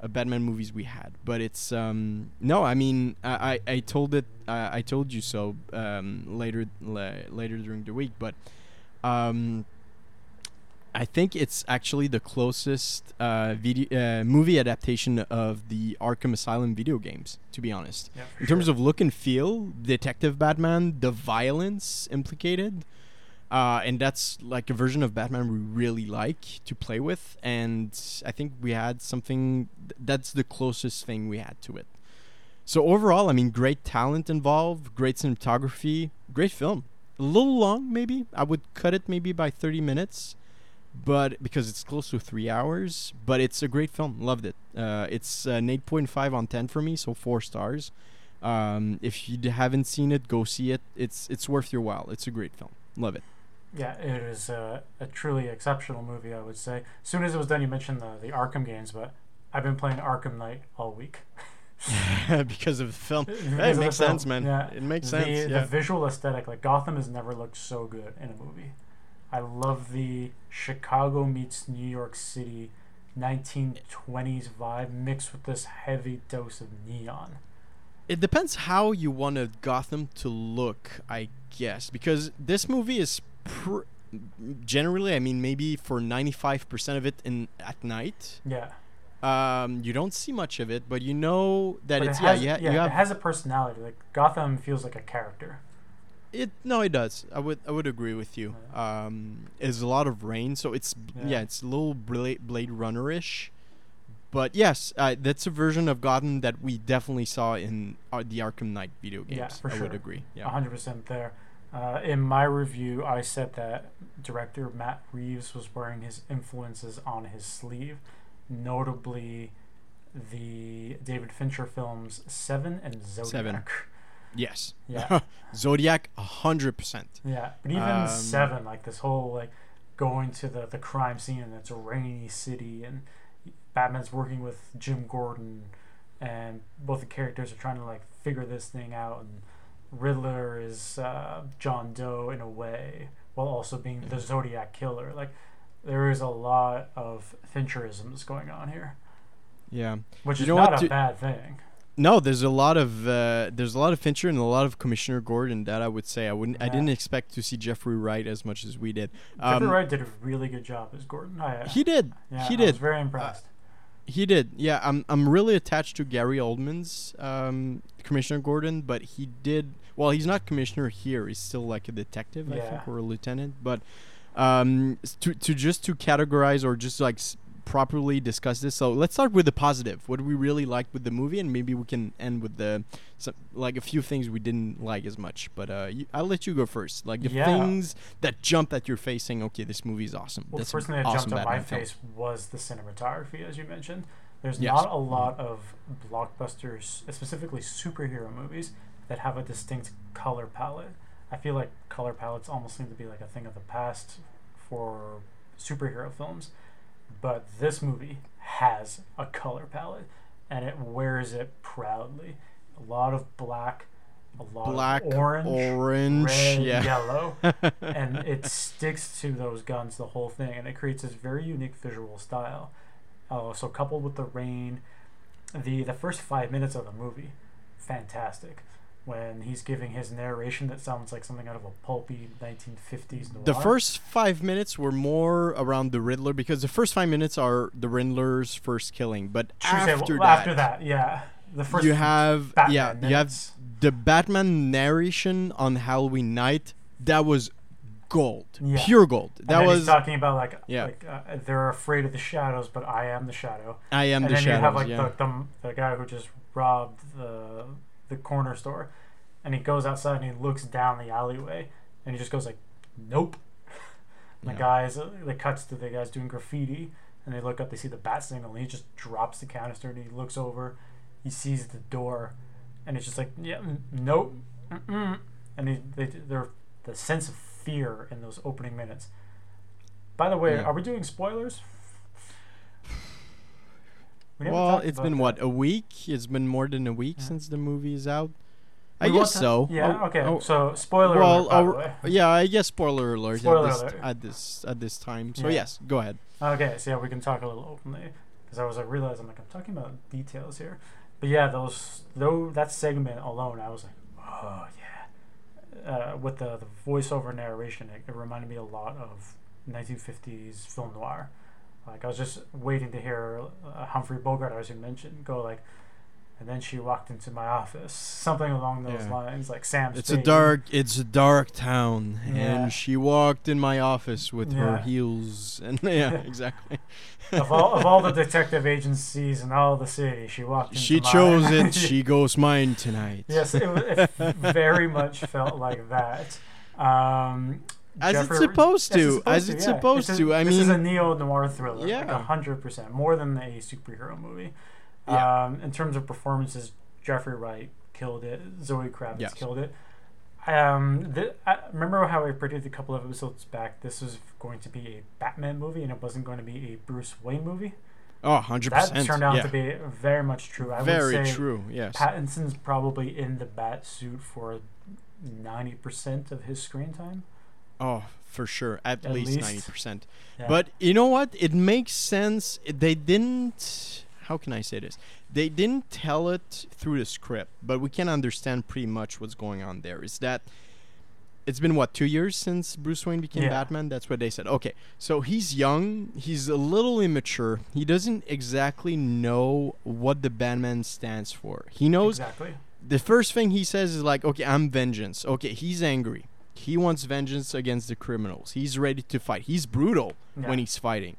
uh, Batman movies we had. But it's um no, I mean I I, I told it I told you so um later la- later during the week, but um I think it's actually the closest uh, video uh, movie adaptation of the Arkham Asylum video games. To be honest, Yeah, in terms sure. of look and feel, Detective Batman, the violence implicated, uh, and that's like a version of Batman we really like to play with. And I think we had something th- that's the closest thing we had to it. So overall, I mean, great talent involved, great cinematography, great film. A little long, maybe. I would cut it maybe by 30 minutes, but because it's close to three hours. But it's a great film. Loved it. Uh, it's an 8.5 on 10 for me, so four stars. Um, if you haven't seen it, go see it. It's it's worth your while. It's a great film. Love it. Yeah, it is a, a truly exceptional movie, I would say. As soon as it was done, you mentioned the, the Arkham games, but I've been playing Arkham Knight all week. [laughs] because of the film. [laughs] Hey, it the makes film. sense, man. Yeah. It makes the, sense. The Yeah. visual aesthetic, like Gotham has never looked so good in a movie. I love the Chicago meets New York City 1920s vibe mixed with this heavy dose of neon. It depends how you want a Gotham to look, I guess, because this movie is pr- generally, I mean, maybe for ninety-five percent of it in at night. Yeah. Um, you don't see much of it, but you know that But it's it has, yeah, yeah, yeah, you have it has a personality. Like Gotham feels like a character. It no, it does. I would I would agree with you. Um, there's a lot of rain, so it's yeah, Yeah. it's a little Blade, Blade Runner ish. But yes, uh, that's a version of Gotham that we definitely saw in uh, the Arkham Knight video games. Yeah, for I would agree. Yeah. 100% there. Uh, in my review, I said that director Matt Reeves was wearing his influences on his sleeve, notably the David Fincher films Seven and Zodiac. Seven. [laughs] Yes. Yeah. [laughs] Zodiac, a hundred percent. Yeah, but even Um, Seven, like this whole like going to the the crime scene and it's a rainy city and Batman's working with Jim Gordon and both the characters are trying to like figure this thing out and Riddler is uh, John Doe in a way while also being the Zodiac killer. Like there is a lot of Fincherisms going on here, Yeah. which You is know not a bad thing. No, there's a lot of uh, there's a lot of Fincher and a lot of Commissioner Gordon that I would say I wouldn't I didn't expect to see Jeffrey Wright as much as we did. Jeffrey Um, Wright did a really good job as Gordon. I, He did. yeah, he I did. was very impressed. He did. Yeah, I'm I'm really attached to Gary Oldman's um, Commissioner Gordon, but he did well. He's not commissioner here. He's still like a detective, I Yeah. think, or a lieutenant. But um, to to just to categorize or just like s- properly discuss this. So let's start with the positive. What we really liked with the movie, and maybe we can end with the some, like a few things we didn't like as much. But uh, you, I'll let you go first. Like the Yeah. things that jump at your face, saying, "Okay, this movie is awesome." Well, That's the first thing that awesome jumped on my film." face was the cinematography, as you mentioned. There's Yes. not a lot of blockbusters, specifically superhero movies, that have a distinct color palette. I feel like color palettes almost seem to be like a thing of the past for superhero films, but this movie has a color palette, and it wears it proudly. A lot of black, a lot Black, of orange, orange, red, yeah. yellow [laughs] and it sticks to those guns the whole thing, and it creates this very unique visual style. Uh, so coupled with the rain, the the first five minutes of the movie, fantastic. When he's giving his narration that sounds like something out of a pulpy 1950s noir. The first five minutes were more around the Riddler because the first five minutes are the Riddler's first killing, but we say, after well, that, after that, yeah, the first you have Batman yeah, you have minutes. the Batman you have Batman yeah, you have minutes. the Batman narration on Halloween night. That was gold, Yeah. pure gold. That then was he's talking about like Yeah. like uh, they're afraid of the shadows, but I am the shadow. I am and the shadow. And then shadows. you have like yeah. the, the the guy who just robbed the the corner store, and he goes outside and he looks down the alleyway, and he just goes like, "Nope." [laughs] The guys, the cuts to the guys doing graffiti, and they look up, they see the bat signal, and he just drops the canister, and he looks over, he sees the door, and it's just like, yeah, mm, nope, mm-mm. and he, they, they're the sense of fear in those opening minutes. By the way, Yeah. are we doing spoilers? We Well, it's been that. what a week. It's been more than a week Yeah. since the movie is out. I We guess so. Yeah. Oh, okay. oh, so spoiler well, alert. Oh, yeah, I guess spoiler alert Spoiler at, this, alert. at this at this time. So Yeah. yes, go ahead. Okay, so yeah, we can talk a little openly because I was like realized I'm like I'm talking about details here, but yeah, those though that segment alone, I was like, oh yeah, uh, with the the voiceover narration, it, it reminded me a lot of 1950s film noir. Like I was just waiting to hear uh, Humphrey Bogart, as you mentioned, go like, and then she walked into my office, something along those Yeah. lines, like Sam. It's a dark it's a dark town, Yeah. and she walked in my office with her heels, and [laughs] yeah, exactly. [laughs] of all of all the detective agencies in all the city, she walked. Into She mine. chose it. [laughs] She goes mine tonight. Yes, it, it very much felt like that. Um, As it's Jeffrey- supposed as to, as it's yeah. supposed It's a- to. I mean this is a neo noir thriller, Yeah. like hundred percent more than a superhero movie. Yeah. Um, in terms of performances, Jeffrey Wright killed it. Zoe Kravitz Yes. killed it. Um, th- I remember how I predicted a couple of episodes back. This was going to be a Batman movie, and it wasn't going to be a Bruce Wayne movie. oh, 100 That percent. turned out yeah. to be very much true. I very would say true. Yes. Pattinson's probably in the bat suit for ninety percent of his screen time. Oh, for sure. At, At least ninety percent. Yeah. But you know what? It makes sense. They didn't. How can I say this? They didn't tell it through the script, but we can understand pretty much what's going on there. Is that it's been what two years since Bruce Wayne became Yeah. Batman? That's what they said. Okay, so he's young. He's a little immature. He doesn't exactly know what the Batman stands for. He knows exactly. the first thing he says is like, okay, I'm vengeance. Okay, he's angry. He wants vengeance against the criminals. He's ready to fight. He's brutal Yeah. when he's fighting.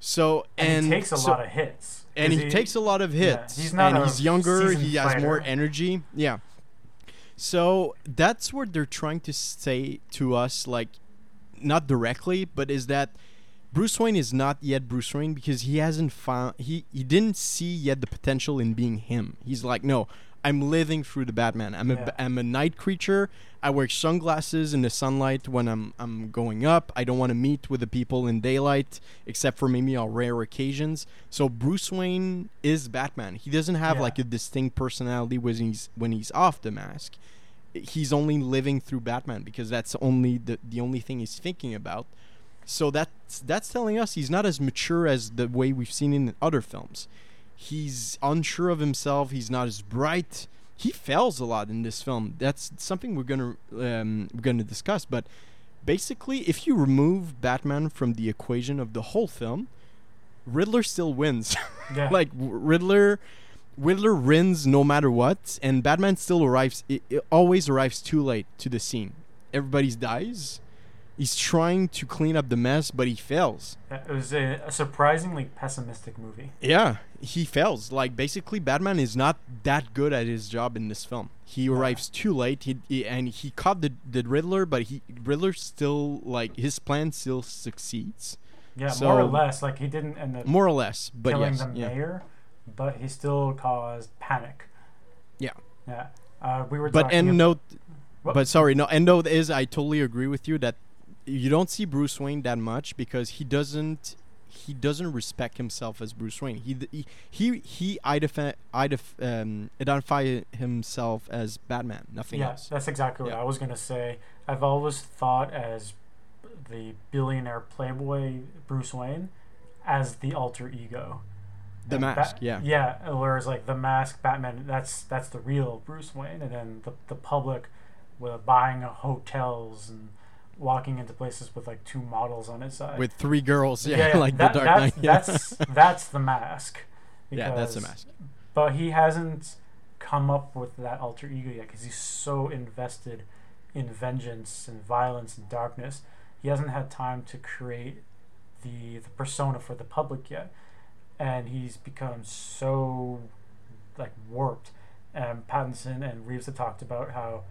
So And, and, he takes a so- lot of hits. And he, takes a lot of yeah, hits. he's not and he's younger. He has more energy. Yeah. So that's what they're trying to say to us, like, not directly, but is that Bruce Wayne is not yet Bruce Wayne because he hasn't found he he didn't see yet the potential in being him. He's like, no, I'm living through the Batman. I'm a Yeah. am a night creature. I wear sunglasses in the sunlight when I'm I'm going up. I don't want to meet with the people in daylight except for maybe on rare occasions. So Bruce Wayne is Batman. He doesn't have Yeah. like a distinct personality when he's when he's off the mask. He's only living through Batman because that's only the the only thing he's thinking about. So that's that's telling us he's not as mature as the way we've seen in other films. He's unsure of himself. He's not as bright. He fails a lot in this film. That's something we're gonna um, we're gonna discuss. But basically, if you remove Batman from the equation of the whole film, Riddler still wins. [laughs] Yeah. like Riddler, Riddler wins no matter what, and Batman still arrives. It, it always arrives too late to the scene. Everybody dies. He's trying to clean up the mess, but he fails. it was a, a surprisingly pessimistic movie. Yeah, he fails. Like basically, Batman is not that good at his job in this film. He arrives too late. He, he and he caught the the Riddler, but he Riddler still like his plan still succeeds, Yeah, So- more or less. Like he didn't end up more or less. But killing yes, the yeah. mayor, but he still caused panic. Yeah. Yeah. Uh, we were But end ab- note, What? but sorry, no. End note is I totally agree with you that you don't see Bruce Wayne that much because he doesn't he doesn't respect himself as Bruce Wayne. He he he, he identify, identif- um, identify himself as Batman, nothing yeah, else. that's exactly what I was gonna say. I've always thought as the billionaire playboy Bruce Wayne as the alter ego. The And mask, Ba- yeah. Yeah, whereas like the mask Batman, that's that's the real Bruce Wayne, and then the the public, with buying hotels and walking into places with like two models on its side. With three girls, yeah, [laughs] like that- the Dark Knight. that's, That's that's the mask. [laughs] yeah, that's the mask. But he hasn't come up with that alter ego yet because he's so invested in vengeance and violence and darkness. He hasn't had time to create the the persona for the public yet, and he's become so like warped. And Pattinson and Reeves have talked about how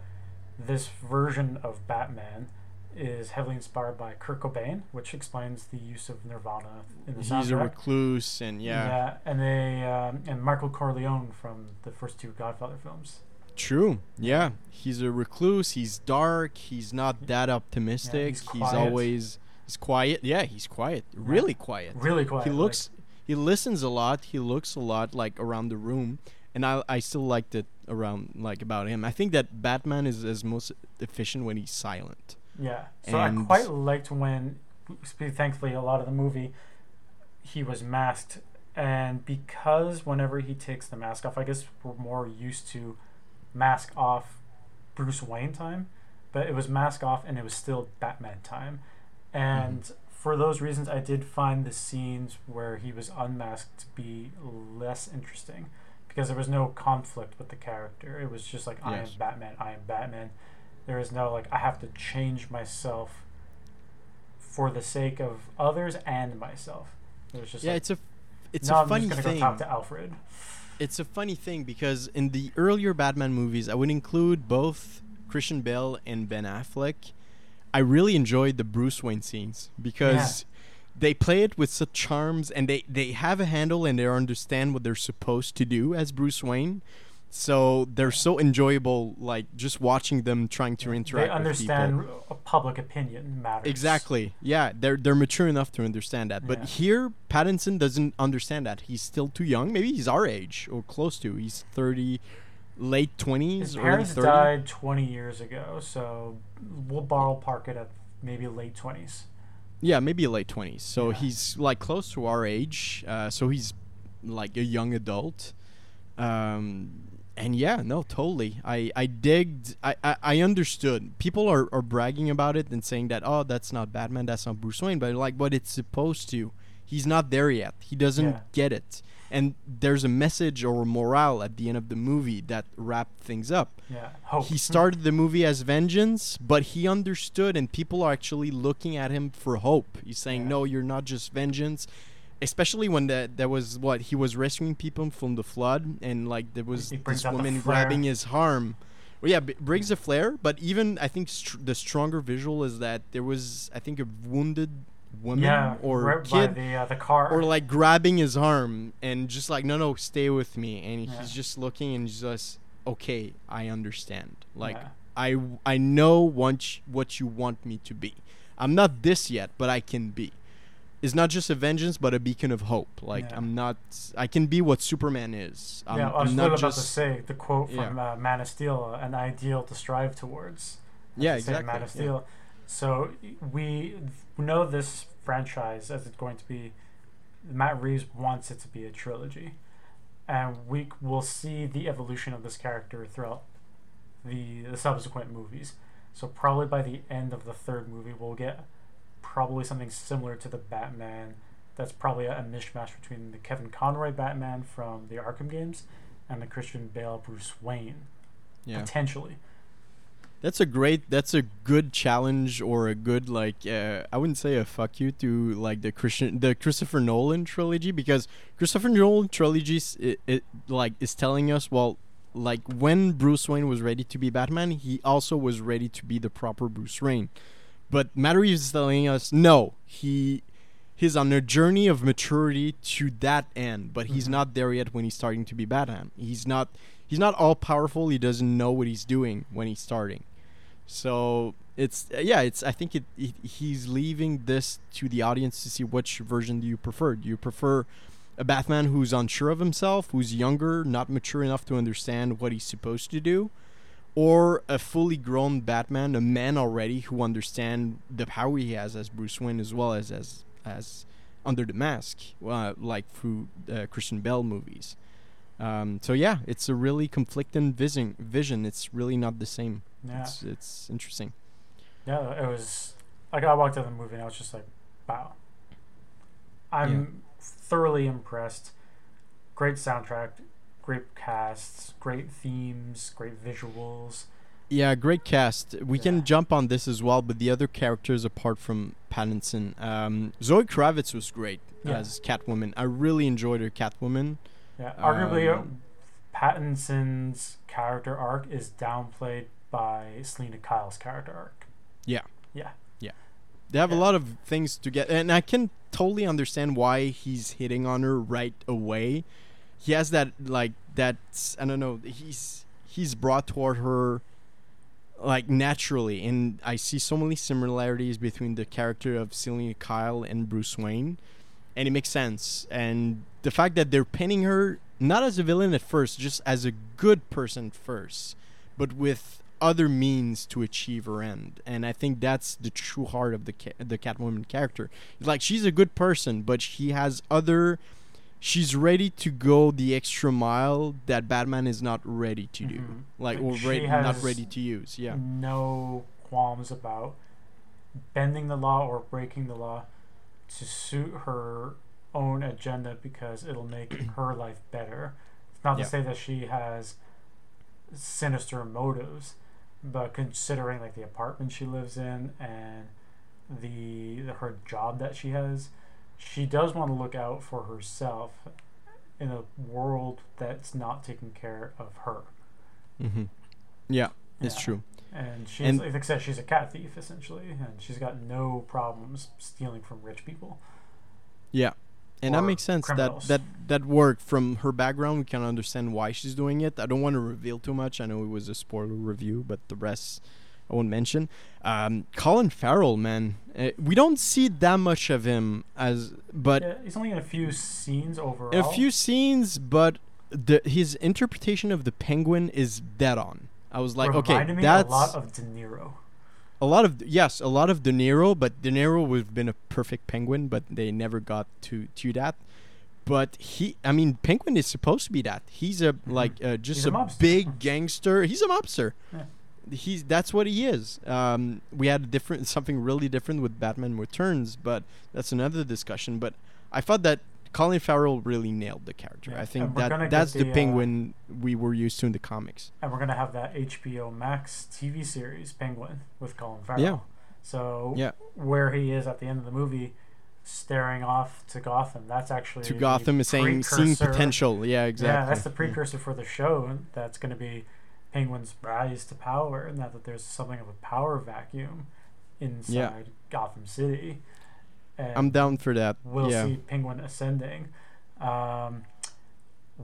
this version of Batman is heavily inspired by Kurt Cobain, which explains the use of Nirvana in the He's soundtrack. a recluse, and yeah, yeah, and they um, and Michael Corleone from the first two Godfather films. true. Yeah, he's a recluse. He's dark. He's not that optimistic. he's he's, always he's quiet. Yeah, he's quiet. Really quiet. Really quiet. he like- looks he listens a lot he looks a lot like around the room and i i still liked it around like about him i think that batman is is most efficient when he's silent Yeah. So I quite liked when, thankfully, a lot of the movie, he was masked, and because whenever he takes the mask off, I guess we're more used to mask off Bruce Wayne time, but it was mask off and it was still Batman time, and mm-hmm. for those reasons, I did find the scenes where he was unmasked to be less interesting. Because there was no conflict with the character. It was just like, I am Batman, I am Batman there is no like I have to change myself for the sake of others and myself. It was just yeah like, it's a it's no, a I'm funny just gonna thing go talk to Alfred. it's a funny thing because in the earlier batman movies i would include both christian bale and ben affleck i really enjoyed the bruce wayne scenes because they play it with such charms and they they have a handle and they understand what they're supposed to do as bruce wayne so they're so enjoyable like just watching them trying to interact They understand public opinion matters. Exactly. Yeah, they're they're mature enough to understand that. But Yeah. here, Pattinson doesn't understand that. He's still too young. Maybe he's our age or close to. He's thirty, late twenties, His early parents died 20 years ago, so we'll borrow park it at maybe late 20s. Yeah, maybe late twenties. So Yeah. he's like close to our age. Uh, so he's like a young adult. Um, and yeah, no, totally. I I digged. I I, I understood. People are, are bragging about it and saying that oh, that's not Batman, that's not Bruce Wayne. But like, but it's supposed to. He's not there yet. He doesn't Yeah. get it. And there's a message or a morale at the end of the movie that wrapped things up Yeah, hope. he started the movie as vengeance, but he understood, and people are actually looking at him for hope. He's saying, Yeah. "No, you're not just vengeance." Especially when the, there was what he was rescuing people from the flood, and like there was this woman grabbing his arm. Well, yeah, b- brings a flare, but even I think str- the stronger visual is that there was I think a wounded woman yeah, or kid the uh, the car. or like grabbing his arm and just like no no stay with me and Yeah. he's just looking and just okay i understand like Yeah. i i know what you, what you want me to be i'm not this yet but i can be it's not just a vengeance but a beacon of hope like Yeah. i'm not i can be what superman is i'm, yeah, I was I'm not about to say the quote from Yeah. uh, Man of Steel, uh, an ideal to strive towards. yeah to say exactly Man of yeah. Steel. So we know this franchise as it's going to be. Matt Reeves wants it to be a trilogy, and we will see the evolution of this character throughout the, the subsequent movies. So probably by the end of the third movie, we'll get probably something similar to the Batman. That's probably a, a mishmash between the Kevin Conroy Batman from the Arkham games and the Christian Bale Bruce Wayne yeah potentially. That's a great. That's a good challenge or a good like. Uh, I wouldn't say a fuck you to like the Christian, the Christopher Nolan trilogy because Christopher Nolan trilogy it, it like is telling us well, like when Bruce Wayne was ready to be Batman, he also was ready to be the proper Bruce Wayne. But Matt Reeves is telling us no, he he's on a journey of maturity to that end, but he's Mhm. not there yet when he's starting to be Batman. He's not he's not all powerful. He doesn't know what he's doing when he's starting. So it's yeah, it's I think it, it he's leaving this to the audience to see which version do you prefer. Do you prefer a Batman who's unsure of himself, who's younger, not mature enough to understand what he's supposed to do, or a fully grown Batman, a man already who understand the power he has as Bruce Wayne as well as as as under the mask, uh, like through uh, Christian Bale movies. Um, so yeah, it's a really conflicting vision. Vision. It's really not the same. Yeah. It's it's interesting. Yeah, it was like I walked out of the movie and I was just like, wow. I'm thoroughly impressed. Great soundtrack. Great casts, great themes, great visuals. Yeah, great cast. We Yeah. can jump on this as well, but the other characters apart from Pattinson, um, Zoe Kravitz was great Yeah. as Catwoman. I really enjoyed her Catwoman. Yeah, arguably, uh, Um, Pattinson's character arc is downplayed by Selina Kyle's character arc. Yeah. Yeah. Yeah. They have a lot of things to get, and I can totally understand why he's hitting on her right away. He has that like that's I don't know. He's he's brought toward her like naturally, and I see so many similarities between the character of Selina Kyle and Bruce Wayne, and it makes sense. And the fact that they're painting her not as a villain at first, just as a good person first, but with other means to achieve her end. And I think that's the true heart of the ca- the Catwoman character. Like she's a good person, but she has other. She's ready to go the extra mile that Batman is not ready to do, Mhm. like, or re- not ready to use. Yeah, No qualms about bending the law or breaking the law to suit her own agenda because it'll make [clears throat] her life better. It's not Yeah. to say that she has sinister motives, but considering like the apartment she lives in and the, the her job that she has, she does want to look out for herself in a world that's not taking care of her. hmm yeah, it's true. And she's And- like I said, she's a cat thief essentially, and she's got no problems stealing from rich people. Yeah, and that makes sense. criminals. That that that work from her background. We can understand why she's doing it. I don't want to reveal too much. I know it was a spoiler review, but the rest I won't mention. Um, Colin Farrell, man, uh, we don't see that much of him as, but yeah, he's only in a few scenes overall. a few scenes, but the his interpretation of the Penguin is dead on. I was like, okay, reminded me that's a lot of De Niro. a lot of yes, a lot of De Niro, but De Niro would have been a perfect penguin, but they never got to to that. But he, I mean, Penguin is supposed to be that. He's a like uh, just He's a a, big gangster. He's a mobster. Yeah. He's that's what he is. Um, we had a different something really different with Batman Returns, but that's another discussion. But I thought that Colin Farrell really nailed the character. Yeah, I think gonna that that's the, the, uh, Penguin we were used to in the comics. And we're gonna have that HBO Max TV series Penguin with Colin Farrell. Yeah. So Yeah. where he is at the end of the movie, staring off to Gotham. That's actually To Gotham is saying seeing potential. Yeah, exactly. Yeah, that's the precursor for the show. That's going to be Penguin's rise to power, and that, that there's something of a power vacuum inside Gotham City. And I'm down for that. We'll yeah. see Penguin ascending. Um,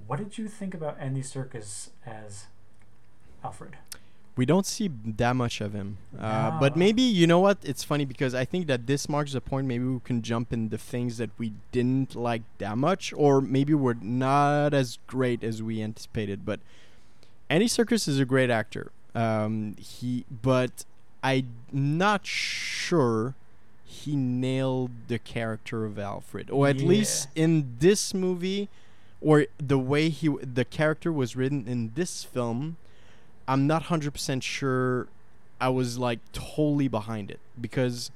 what did you think about Andy Serkis as Alfred? we don't see that much of him. Uh, but maybe you know what? It's funny because I think that this marks the point. Maybe we can jump in the things that we didn't like that much, or maybe were not as great as we anticipated. But Andy Serkis is a great actor. Um, he, but I'm not sure he nailed the character of Alfred, or at Yeah. least in this movie, or the way he the character was written in this film. I'm not 100% sure I was like totally behind it because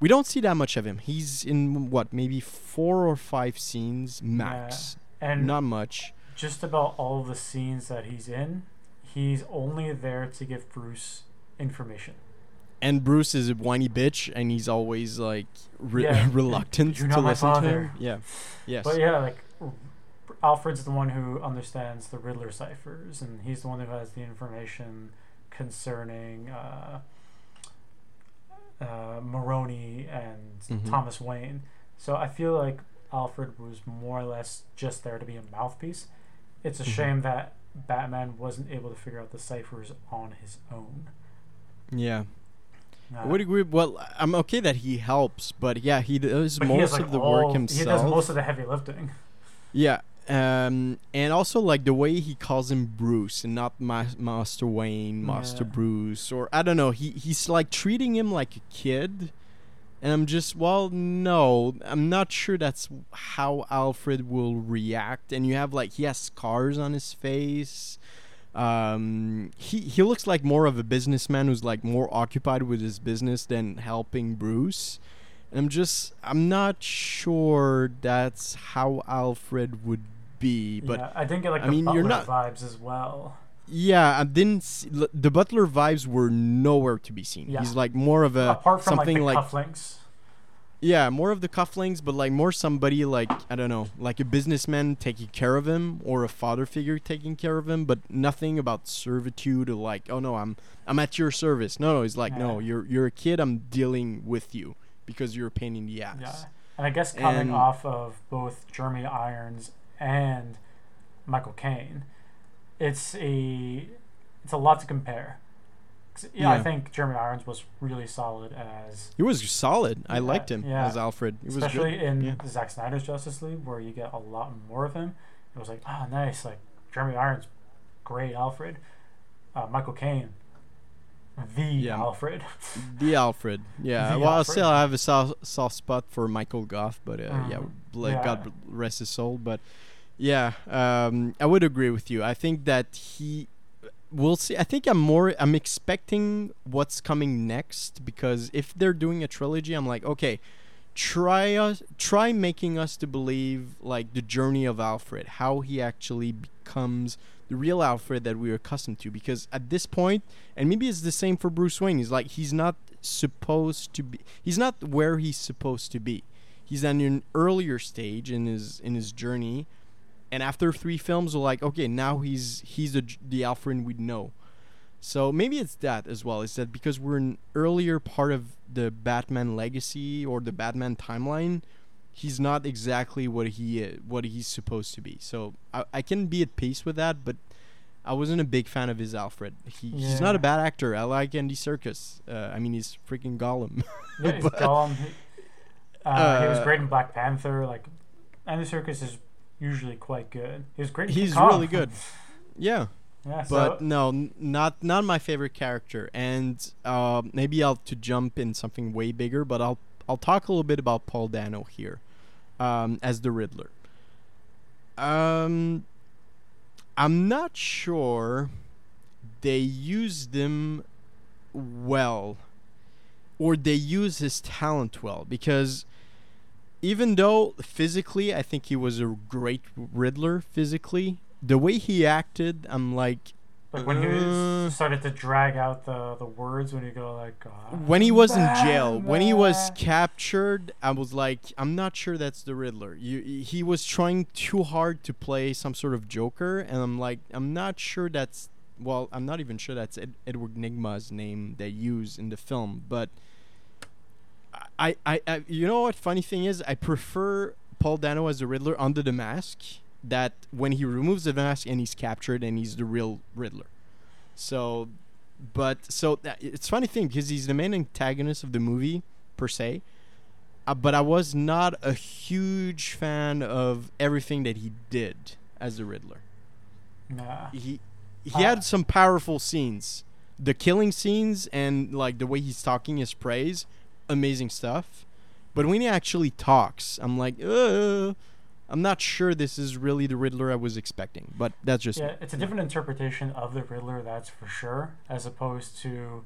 we don't see that much of him. He's in what, maybe four or five scenes max. And Not much. Just about all the scenes that he's in, he's only there to give Bruce information. And Bruce is a whiny bitch and he's always like re- Yeah. [laughs] reluctant You're to not my listen to father. him. Yeah. Yes. But yeah, like Alfred's the one who understands the Riddler ciphers, and he's the one who has the information concerning uh, uh, Maroni and Mhm. Thomas Wayne. So I feel like Alfred was more or less just there to be a mouthpiece. It's a Mhm. shame that Batman wasn't able to figure out the ciphers on his own. yeah. Uh, I would agree. Well, I'm okay that he helps, but yeah, he does but he has, most like, of the all- work himself. He does most of the heavy lifting. Yeah, um, and also like the way he calls him Bruce and not Ma- Master Wayne, Master Yeah. Bruce, or I don't know. He he's like treating him like a kid, and I'm just well, no, I'm not sure that's how Alfred will react. And you have like he has scars on his face. Um, he he looks like more of a businessman who's like more occupied with his business than helping Bruce. And I'm just I'm not sure that's how Alfred would be, but yeah, I didn't get like I the mean, Butler you're not- vibes as well. Yeah, I didn't. See, the Butler vibes were nowhere to be seen. Yeah. He's like more of a Apart from like something the like cufflinks. Yeah, more of the cufflinks, but like more somebody like I don't know, like a businessman taking care of him or a father figure taking care of him, but nothing about servitude or like, oh no, I'm I'm at your service. No, no, he's like, no, you're you're a kid. I'm dealing with you because you're a pain in the ass. Yeah. And I guess coming And- off of both Jeremy Irons and Michael Caine, it's a it's a lot to compare. Yeah, I think Jeremy Irons was really solid as He was solid. I Yeah, liked him yeah. as Alfred. Was especially in yeah. Zack Snyder's Justice League, where you get a lot more of him. It was like, ah, nice. Like Jeremy Irons, great Alfred. Uh, Michael Caine, the Yeah. Alfred. The Alfred. [laughs] Yeah. The well, Alfred. still I have a soft, soft spot for Michael Gough, but uh, yeah, Mhm. like Yeah. God rest his soul. But yeah, um, I would agree with you. I think that he. We'll see. I think I'm more. I'm expecting what's coming next because if they're doing a trilogy, I'm like, okay, try us, try making us to believe like the journey of Alfred, how he actually becomes the real Alfred that we're accustomed to. Because at this point, and maybe it's the same for Bruce Wayne. He's like he's not supposed to be. He's not where he's supposed to be. He's at an earlier stage in his in his journey, and after three films, we're like, okay, now he's he's the the Alfred we know. So maybe it's that as well. Is that because we're an earlier part of the Batman legacy or the Batman timeline? He's not exactly what he is, what he's supposed to be. So I, I can be at peace with that, but I wasn't a big fan of his Alfred. He, He's not a bad actor. I like Andy Serkis. Uh, I mean, he's freaking Gollum. Yeah, he's [laughs] Gollum. He, uh, he was Uh, great in Black Panther. Like, Andy Serkis is usually quite good. He was great. He's really good. [laughs] yeah, yeah, but no, n- not not my favorite character. And uh, maybe I'll to jump in something way bigger, but I'll I'll talk a little bit about Paul Dano here um, as the Riddler. Um, I'm not sure they used him well, or they use his talent well because even though physically I think he was a great Riddler physically, the way he acted, I'm like like when he uh, was, started to drag out the, the words when you go like uh, when he was in jail, when he was captured, I was like, I'm not sure that's the Riddler. You, he was trying too hard to play some sort of Joker, and I'm like, I'm not sure that's. Well, I'm not even sure that's Ed- Edward Nygma's name they use in the film, but I, I, I, you know what? Funny thing is, I prefer Paul Dano as the Riddler under the mask. That when he removes the mask and he's captured and he's the real Riddler. So, but so that, it's funny thing because he's the main antagonist of the movie per se. Uh, but I was not a huge fan of everything that he did as the Riddler. nah. He he Uh, had some powerful scenes, the killing scenes and like the way he's talking his praise, amazing stuff. But when he actually talks, I'm like, I'm not sure this is really the Riddler I was expecting. But that's just Yeah, it's a different interpretation of the Riddler, that's for sure, as opposed to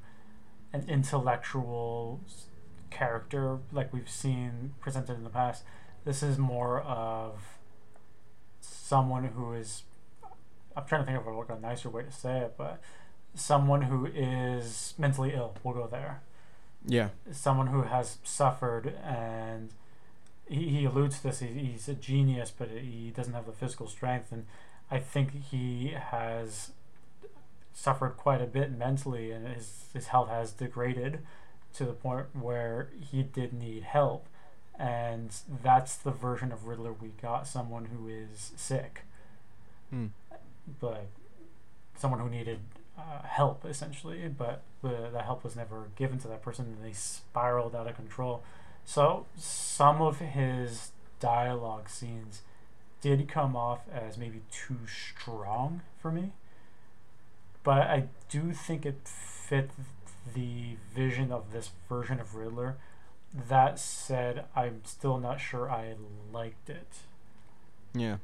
an intellectual character like we've seen presented in the past. This is more of someone who is. I'm trying to think of a nicer way to say it, but someone who is mentally ill. We'll go there. Yeah. Someone who has suffered and he, he alludes to this. He, he's a genius, but he doesn't have the physical strength, and I think he has suffered quite a bit mentally, and his his health has degraded to the point where he did need help, and that's the version of Riddler we got. Someone who is sick, Hmm. but someone who needed uh, help essentially, but the, the help was never given to that person, and they spiraled out of control. So some of his dialogue scenes did come off as maybe too strong for me, but I do think it fit the vision of this version of Riddler. That said, I'm still not sure I liked it. Yeah.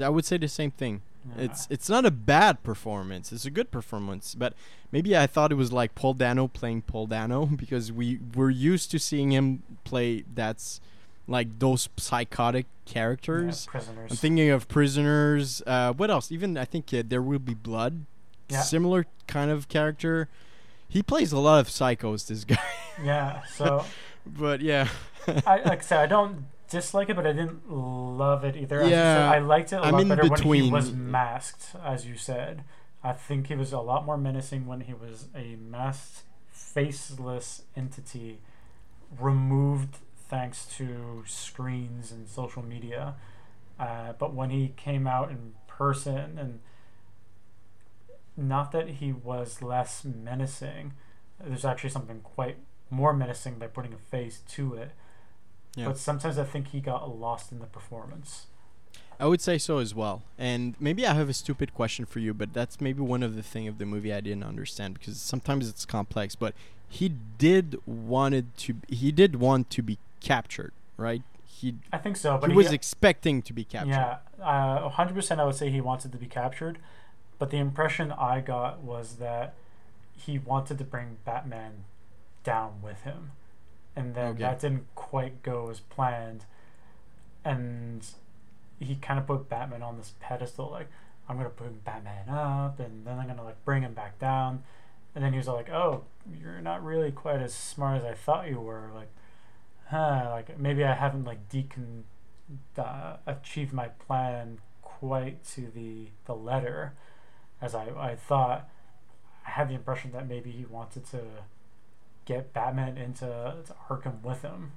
I would say the same thing. Yeah. It's it's not a bad performance. It's a good performance, but maybe I thought it was like Paul Dano playing Paul Dano [laughs] because we were used to seeing him play that's like those psychotic Yeah, characters. prisoners. I'm thinking of prisoners. Uh, what else? Even I think uh, there will be blood. Yeah. Similar kind of character. He plays a lot of psychos. This guy, yeah. So [laughs] but yeah, I like I said, I don't dislike it, but I didn't love it either. As you said, Yeah, I liked it a I'm lot better when he was masked, as you said. I think he was a lot more menacing when he was a masked, faceless entity, removed thanks to screens and social media. Uh, but when he came out in person, and not that he was less menacing, there's actually something quite more menacing by putting a face to it. Yeah. But sometimes I think he got lost in the performance. I would say so as well. And maybe I have a stupid question for you, but that's maybe one of the thing of the movie I didn't understand because sometimes it's complex. But he did wanted to. He did want to be captured, right? He I think so, but he was expecting to be captured. yeah, uh, hundred percent. I would say he wanted to be captured, but the impression I got was that he wanted to bring Batman down with him, and then Okay. that didn't quite go as planned, and he kind of put Batman on this pedestal, like I'm gonna put Batman up, and then I'm gonna like bring him back down, and then he was like, "Oh, you're not really quite as smart as I thought you were," like, huh, like maybe I haven't like decon uh, achieved my plan quite to the the letter as I, I thought. I had the impression that maybe he wanted to get Batman into to Arkham with him.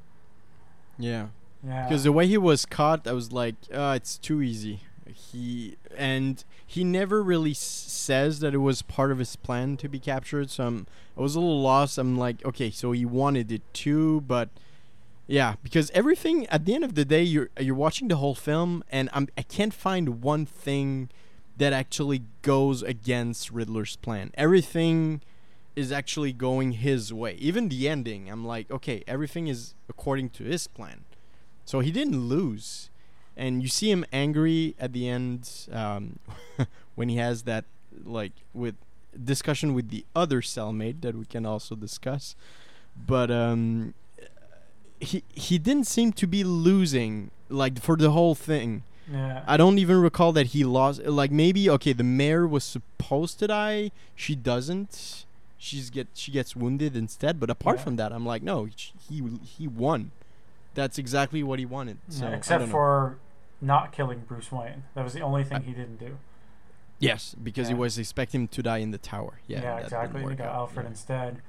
Yeah. Yeah. Because the way he was caught, I was like, uh, it's too easy. He and he never really s- says that it was part of his plan to be captured. So I'm, I was a little lost. I'm like, okay, so he wanted it too, but yeah, because everything at the end of the day, you're you're watching the whole film, and I'm I can't find one thing that actually goes against Riddler's plan. Everything is actually going his way. Even the ending, I'm like, okay, everything is according to his plan. So he didn't lose. And you see him angry at the end um, [laughs] when he has that like with discussion with the other cellmate that we can also discuss. But um, he he didn't seem to be losing like for the whole thing. yeah. I don't even recall that he lost. Like maybe okay, the mayor was supposed to die. She doesn't. She's get she gets wounded instead. But apart Yeah. from that, I'm like, no, he he won. That's exactly what he wanted. So Yeah, except for not killing Bruce Wayne. That was the only thing I- he didn't do. yes, because he was expecting him to die in the tower. Yeah, didn't exactly. He got out. Alfred Yeah. instead,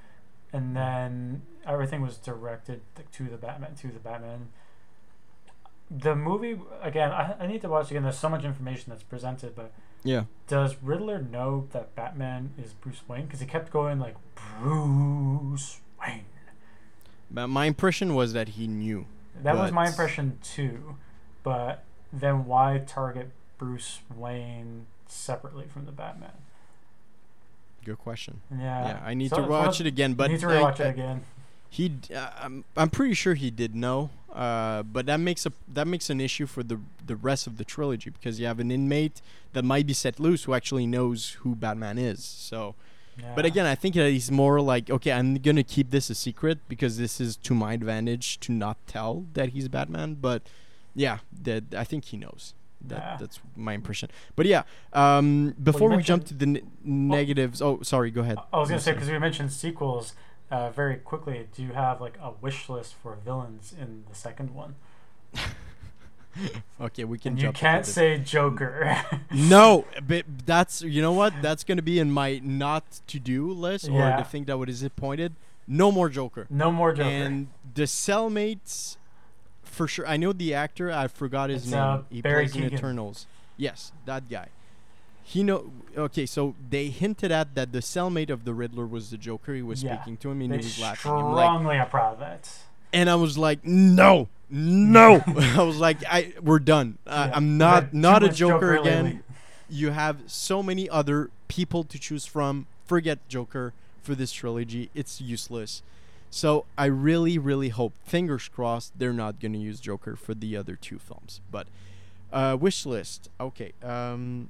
and then everything was directed to the Batman. To the Batman. The movie again. I, I need to watch again. There's so much information that's presented, but Yeah. does Riddler know that Batman is Bruce Wayne? Because he kept going like Bruce Wayne. But my impression was that he knew. That was my impression too, but then why target Bruce Wayne separately from the Batman? Good question. Yeah, yeah, I need So to watch it again. But need to rewatch I- it again. He, uh, I'm, I'm pretty sure he did know. Uh, but that makes a that makes an issue for the the rest of the trilogy because you have an inmate that might be set loose who actually knows who Batman is. So, but again, I think that he's more like, okay, I'm gonna keep this a secret because this is to my advantage to not tell that he's Batman. But yeah, that I think he knows. That Yeah. that's my impression. But yeah, um, before we jump to the n- negatives. Oh, sorry. Go ahead. I was gonna say because we mentioned sequels. Uh, very quickly, do you have like a wish list for villains in the second one? [laughs] Okay, we can And you can't say Joker. [laughs] No, [laughs] but that's you know what? That's gonna be in my not to do list or Yeah. the thing that would disappointed. No more Joker. no more Joker. And the cellmates, for sure. I know the actor. I forgot his It's, name. uh, he Barry plays in Eternals. Yes, that guy. He know. Okay, so they hinted at that the cellmate of the Riddler was the Joker. He was Yeah. speaking to him and they he was laughing. I'm like, strongly it. and I was like, no, no. [laughs] [laughs] I was like, I we're done. Uh, Yeah, I'm not not a Joker, Joker again lately. you have so many other people to choose from. Forget Joker for this trilogy. It's useless. So I really, really hope, fingers crossed, they're not gonna use Joker for the other two films. But uh, wish list. Okay. Um,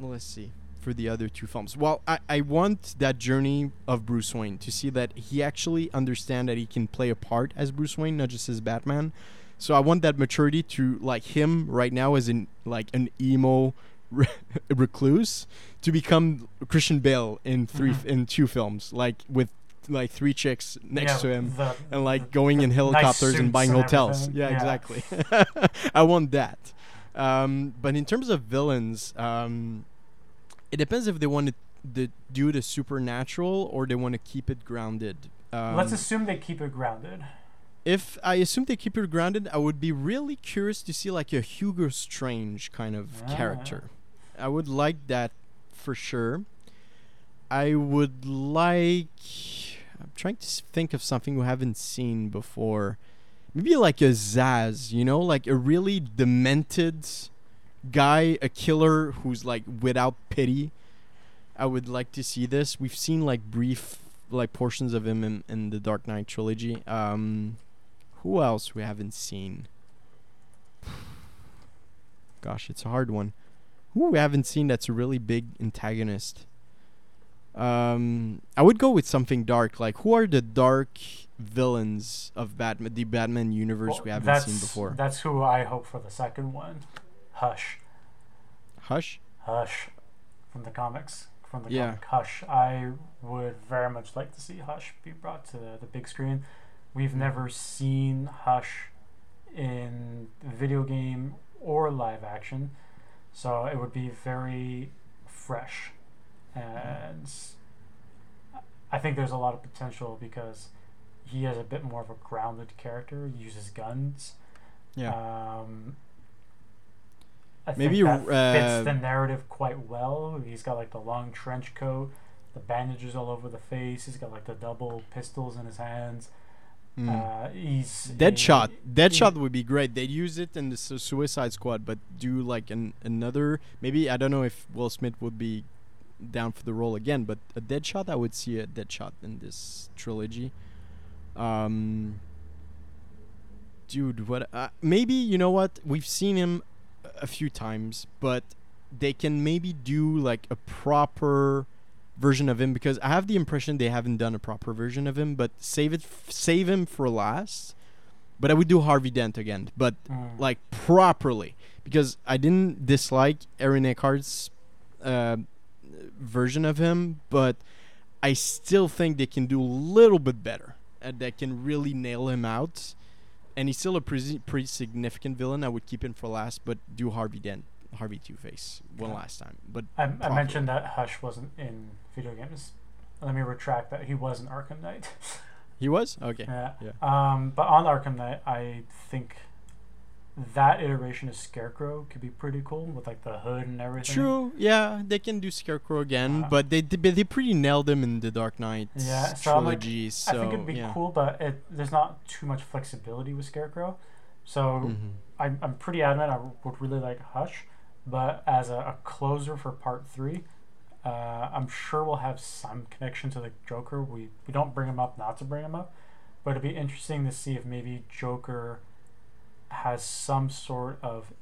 let's see. for the other two films. Well, I, I want that journey of Bruce Wayne to see that he actually understand that he can play a part as Bruce Wayne, not just as Batman. So I want that maturity to like him right now as in like an emo [laughs] recluse to become Christian Bale in 3 Mhm. in two films, like with like three chicks next Yeah, to him the- and like the- going the in nice helicopters and buying and hotels. everything. Yeah, exactly. [laughs] I want that. Um, but in terms of villains, um, it depends if they want to the, do the supernatural or they want to keep it grounded. Um, Let's assume they keep it grounded. if I assume they keep it grounded, I would be really curious to see like a Hugo Strange kind of Ah. character. I would like that for sure. I would like. I'm trying to think of something we haven't seen before. Maybe like a Zsasz, you know, like a really demented guy, a killer who's like without pity. I would like to see this. We've seen like brief like portions of him in, in the Dark Knight trilogy. Um, who else we haven't seen? Gosh, it's a hard one. Who we haven't seen that's a really big antagonist? Um, I would go with something dark. Like, who are the dark villains of Batman, the Batman universe Well, we haven't seen before? That's who I hope for the second one. Hush. Hush. Hush. From the comics. From the Yeah. comic Hush. I would very much like to see Hush be brought to the, the big screen. We've hmm. never seen Hush in video game or live action. So it would be very fresh. Hmm. And I think there's a lot of potential because he has a bit more of a grounded character, He uses guns. Yeah. Um, I Maybe, think that uh, fits the narrative quite well. He's got like the long trench coat, the bandages all over the face. He's got like the double pistols in his hands. Mm. Uh, he's Deadshot. a- Deadshot would be great. They'd use it in the Su- Suicide Squad, but do like an another. Maybe I don't know if Will Smith would be down for the role again, but a Deadshot, I would see a Deadshot in this trilogy. Um, dude, what? Uh, maybe you know what? We've seen him a few times, but they can maybe do like a proper version of him because I have the impression they haven't done a proper version of him. But save it, f- save him for last. But I would do Harvey Dent again, but Mm. like properly because I didn't dislike Aaron Eckhart's uh, version of him, but I still think they can do a little bit better and they can really nail him out. And he's still a pretty, pretty significant villain. I would keep him for last, but do Harvey Dent, Harvey Two Face one Yeah. last time. But I, I mentioned that Hush wasn't in video games. Let me retract that. He was in Arkham Knight. he was okay. [laughs] yeah. Yeah. Um, but on Arkham Knight, I think that iteration of Scarecrow could be pretty cool with like the hood and everything. True. Yeah, they can do Scarecrow again, Uh, but they they, they pretty nailed him in the Dark Knight Yeah, so I'm like- trilogy. I think it'd be yeah. cool, but it, there's not too much flexibility with Scarecrow. So Mhm. I'm, I'm pretty adamant I would really like Hush, but as a, a closer for part three, uh, I'm sure we'll have some connection to the Joker. We, we don't bring him up not to bring him up, but it'd be interesting to see if maybe Joker has some sort of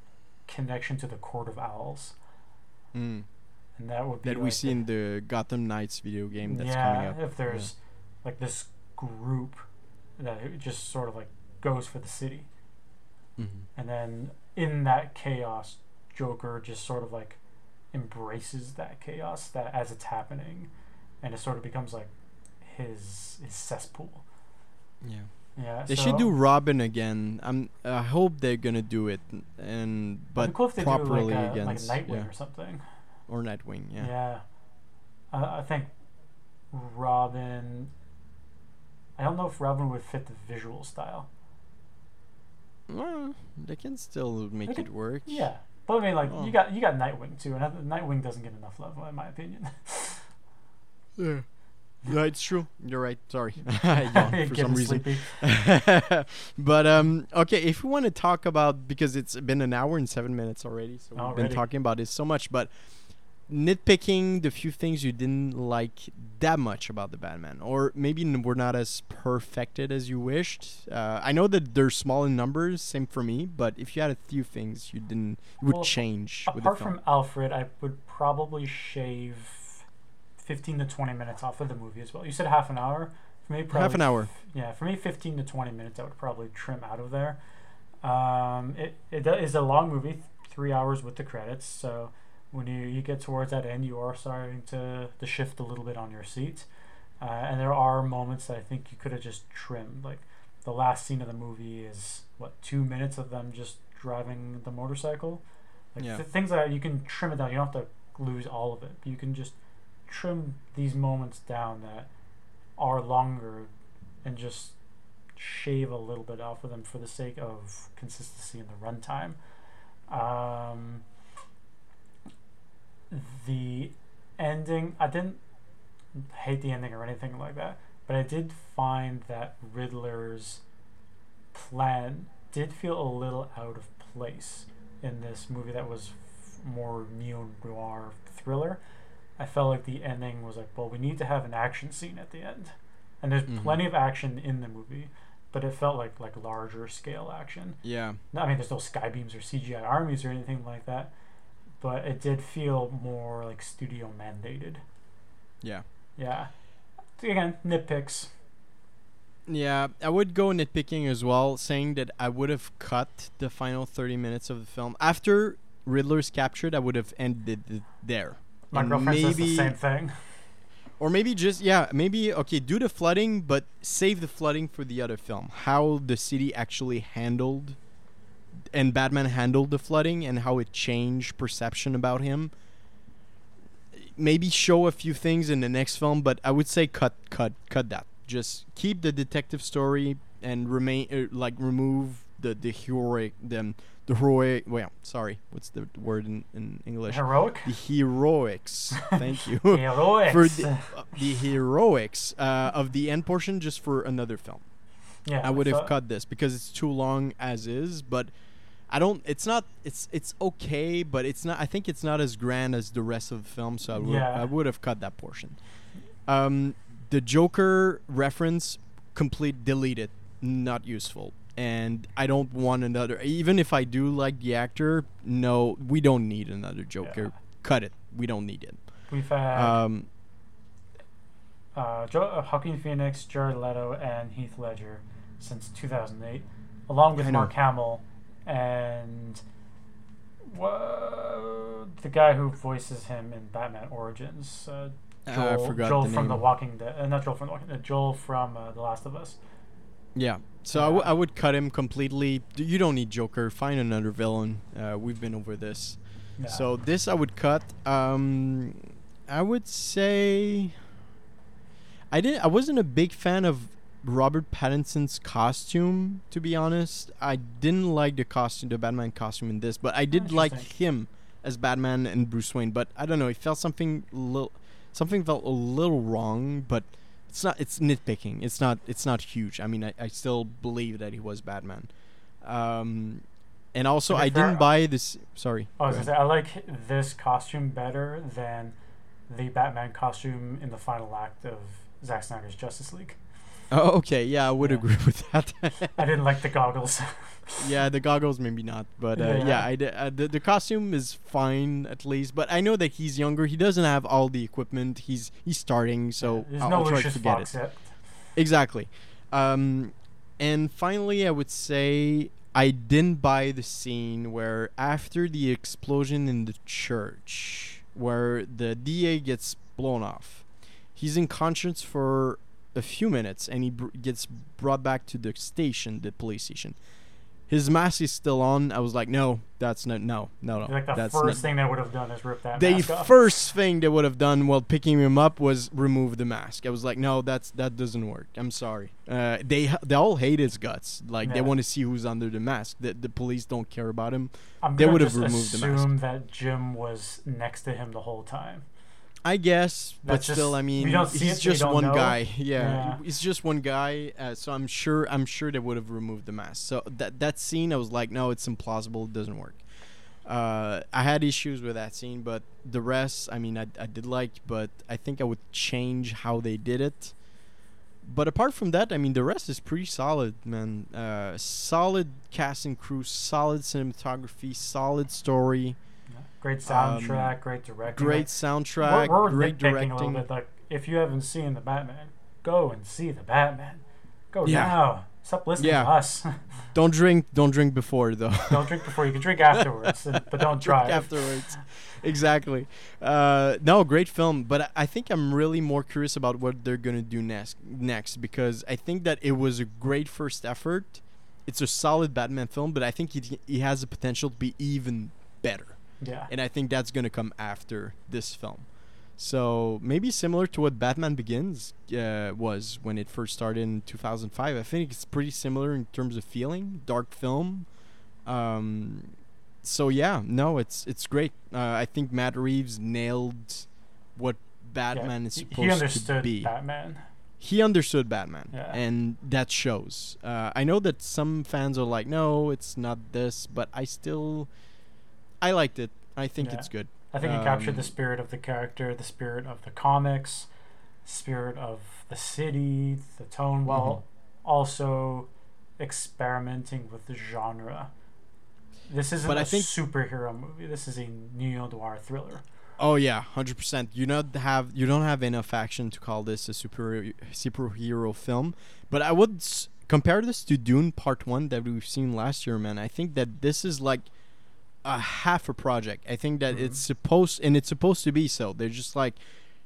connection to the Court of Owls. Mm. And that would be that we see the- in the Gotham Knights video game that's yeah, coming up. if there's like this group that just sort of like goes for the city. Mhm. And then in that chaos, Joker just sort of like embraces that chaos that as it's happening, and it sort of becomes like his his cesspool. Yeah. Yeah, They so should do Robin again. I'm. I hope they're gonna do it, and but cool if they do properly like a, against like Nightwing yeah, or something. or Nightwing. Yeah. Yeah, I I think Robin. I don't know if Robin would fit the visual style. Well, they can still make They it work. Yeah, but I mean, like Oh. you got you got Nightwing too, and Nightwing doesn't get enough love, in my opinion. [laughs] Yeah. Yeah, it's true. You're right. Sorry, [laughs] [laughs] for some reason. [laughs] but um, okay, if we want to talk about because it's been an hour and seven minutes already, so we've been talking about this so much. But nitpicking the few things you didn't like that much about the Batman, or maybe n- were not as perfected as you wished. Uh, I know that they're small in numbers, same for me. But if you had a few things you didn't you would Well, change with the Apart from Alfred, I would probably shave 15 to 20 minutes off of the movie as well. You said half an hour. For me, probably Half an hour. Yeah, for me, 15 to 20 minutes I would probably trim out of there. Um, it, it is a long movie, th- three hours with the credits. So when you, you get towards that end, you are starting to, to shift a little bit on your seat. Uh, and there are moments that I think you could have just trimmed. Like the last scene of the movie is, what, two minutes of them just driving the motorcycle? Like Yeah. th- things that you can trim it down. You don't have to lose all of it. You can just trim these moments down that are longer and just shave a little bit off of them for the sake of consistency in the runtime. Um, the ending, I didn't hate the ending or anything like that, but I did find that Riddler's plan did feel a little out of place in this movie that was f- more neo noir thriller. I felt like the ending was like, well, we need to have an action scene at the end, and there's Mhm. plenty of action in the movie, but it felt like like larger scale action. Yeah, No, I mean, there's no sky beams or CGI armies or anything like that, but it did feel more like studio mandated. yeah. Yeah. Again, nitpicks. Yeah, I would go nitpicking as well, saying that I would have cut the final 30 minutes of the film. After Riddler's captured, I would have ended it there. My And girlfriend says the maybe- same thing. Or maybe just, yeah, maybe, okay, do the flooding, but save the flooding for the other film. How the city actually handled and Batman handled the flooding and how it changed perception about him. Maybe show a few things in the next film, but I would say cut, cut, cut that. Just keep the detective story and remain, uh, like, remove the, the heroic, the, the heroic, well, sorry, what's the word in, in English? Heroic. The heroics. Thank you [laughs] Heroics. for the, uh, the heroics uh, of the end portion just for another film. yeah, I would have cut this because it's too long as is, but I don't it's not it's it's okay, but it's not I think it's not as grand as the rest of the film, so I would Yeah. I would have cut that portion. Um the Joker reference complete deleted, not useful. And I don't want another even if I do like the actor, no, we don't need another Joker. Yeah. Cut it. We don't need it. We've had Um uh, jo- uh, Joaquin Phoenix, Jared Leto, and Heath Ledger since 2008, along with. Mark Hamill and wha- the guy who voices him in Batman Origins. Uh, Joel, I forgot Joel the from name. The Walking Dead. Uh, not Joel from The Walking Dead. Joel from uh, The Last of Us. Yeah. So I, w- I would cut him completely. You don't need Joker. Find another villain. Uh, we've been over this. Yeah. So this I would cut. Um, I would say. I didn't. I wasn't a big fan of Robert Pattinson's costume, to be honest. I didn't like the costume, the Batman costume in this, but I did like him as Batman and Bruce Wayne. But I don't know. It felt something little. Something felt a little wrong, but it's not. It's nitpicking. It's not. It's not huge. I mean, I, I still believe that he was Batman. Um, and also, I fair, didn't buy this. Sorry. I was gonna say I like this costume better than the Batman costume in the final act of Zack Snyder's Justice League. Oh, okay. Yeah, I would Yeah. agree [laughs] with that. I didn't like the goggles. [laughs] yeah, the goggles maybe not, but uh, yeah, Yeah. I d- uh, the the costume is fine at least. But I know that he's younger. He doesn't have all the equipment. He's he's starting, so There's I'll, no I'll try to forget it. yet. Exactly. Um, and finally, I would say I didn't buy the scene where after the explosion in the church, where the DA gets blown off, he's in conscience for a few minutes, and he br- gets brought back to the station, the police station. His mask is still on. I was like, no, that's not, no, no, no. Like the that's first not, thing they would have done is rip that the mask off. first thing they would have done while picking him up was remove the mask. I was like, no, that's that doesn't work. I'm sorry. Uh, they they all hate his guts. Like they want to see who's under the mask. The the police don't care about him. I'm they would have removed the mask. assume that Jim was next to him the whole time. I guess, but That's just- still, I mean, he's it, just one know. guy. Yeah, Yeah. he's just one guy. Uh, so I'm sure I'm sure they would have removed the mask. So that that scene, I was like, no, it's implausible. It doesn't work. Uh, I had issues with that scene, but the rest, I mean, I, I did like, but I think I would change how they did it. But apart from that, I mean, the rest is pretty solid, man. Uh, solid cast and crew, solid cinematography, solid story. Great soundtrack, great directing. great soundtrack, we're, we're great nitpicking a little bit. Like, if you haven't seen the Batman, go and see the Batman. Go Yeah. now. Stop listening Yeah. to us. [laughs] Don't drink, don't drink before though. [laughs] don't drink before you can drink afterwards, and- [laughs] but don't drive. afterwards. exactly. Uh, no, great film, but I- think I'm really more curious about what they're gonna do next. Next, because I think that it was a great first effort. It's a solid Batman film, but I think he, it has the potential to be even better, Yeah. and I think that's gonna come after this film. So maybe similar to what Batman Begins uh, was when it first started in 2005. I think it's pretty similar in terms of feeling. Dark film. Um, so yeah, no, it's it's great. Uh, I think Matt Reeves nailed what Batman Yeah, is supposed he to understood be. Batman. he understood Batman, Yeah. and that shows. Uh, I know that some fans are like, "No, it's not this," but I still, I liked it. I think Yeah. it's good. I think he captured the Um, spirit of the character, the spirit of the comics, spirit of the city, the tone, while Mm-hmm. also experimenting with the genre. This isn't But a I think- superhero movie. This is a neo noir thriller. Oh yeah, hundred percent. You not have you don't have enough action to call this a super superhero film. But I would s- compare this to Dune Part One that we've seen last year, man. I think that this is like a half a project. I think that it's supposed and it's supposed to be so. They're just like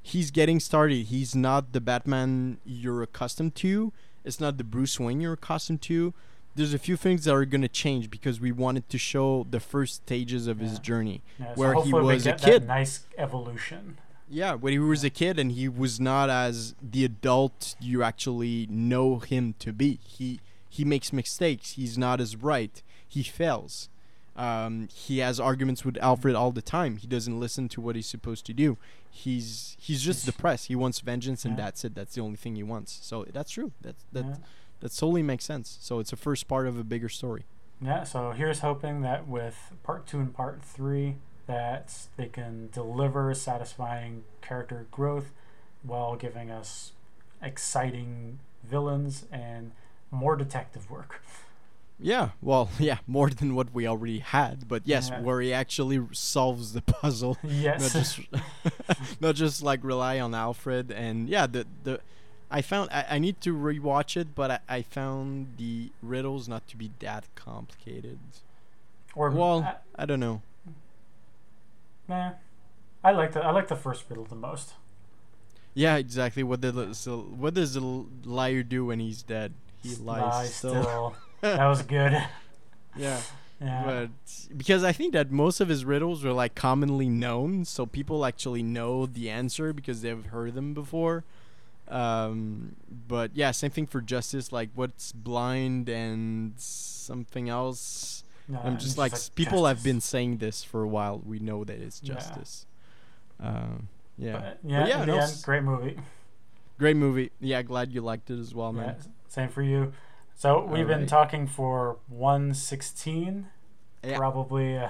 he's getting started. He's not the Batman you're accustomed to. It's not the Bruce Wayne you're accustomed to. There's a few things that are gonna change because we wanted to show the first stages of his journey Yeah, where he was a kid. nice evolution. Yeah, when he was a kid and he was not as the adult you actually know him to be. He he makes mistakes. He's not as right. He fails. Um, he has arguments with Alfred all the time. He doesn't listen to what he's supposed to do. He's he's just depressed. He wants vengeance and Yeah. that's it. That's the only thing he wants. So that's true. That's that Yeah. that totally makes sense. So it's a first part of a bigger story. Yeah, so here's hoping that with part two and part three, that they can deliver satisfying character growth while giving us exciting villains and more detective work. [laughs] Yeah, well, [laughs] yeah, more than what we already had, but yes, Yeah. where he actually solves the puzzle. [laughs] yes. not just [laughs] not just like rely on Alfred and yeah the the I found I, I need to rewatch it but I, I found the riddles not to be that complicated. or Well, I, I don't know. nah, I like the I like the first riddle the most. Yeah, exactly. What did the- so what does the liar do when he's dead? He lies Lie still. still. That was good. [laughs] yeah, Yeah. but because I think that most of his riddles are like commonly known, so people actually know the answer because they've heard them before. Um, but yeah, same thing for justice. Like what's blind and something else. No, I'm just like, s- people have been saying this for a while. We know that it's Yeah. justice. Um, yeah, But yeah, yeah, no, end, great movie. great movie. Yeah, glad you liked it as well, man. s- same for you. So we've been talking for 116. Yeah. Probably, uh,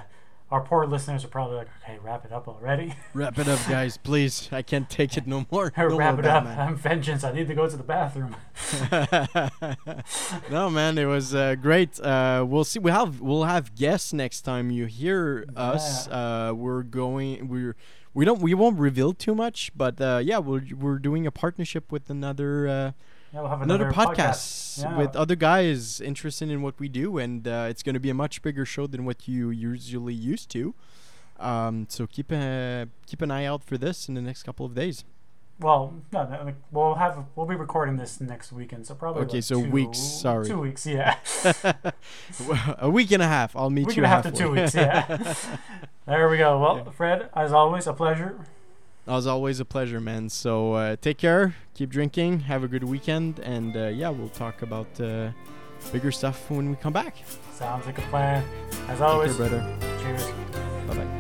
our poor listeners are probably like, okay, wrap it up already. [laughs] Wrap it up, guys, please. I can't take it no more. [laughs] No wrap more it up. Batman. I'm vengeance. I need to go to the bathroom. [laughs] no, man, it was uh, great. Uh, we'll see. We have we'll have guests next time you hear us. Uh, we're going. We're we don't we won't reveal too much, but uh, yeah, we're we're doing a partnership with another uh, Yeah, we'll have another, another, podcast, Yeah. with other guys interested in what we do, and uh, it's going to be a much bigger show than what you usually used to. Um, so keep a, keep an eye out for this in the next couple of days. Well, no, no, we'll have we'll be recording this next weekend, so probably Okay, like so two, weeks, sorry. two weeks, yeah, [laughs] a week and a half. I'll meet week you and a half to two weeks, yeah. [laughs] there we go. Well, Yeah. Fred, as always, a pleasure. As always, a pleasure, man. So uh, take care, keep drinking, have a good weekend, and uh, yeah, we'll talk about uh, bigger stuff when we come back. Sounds like a plan. As always, care, brother. cheers.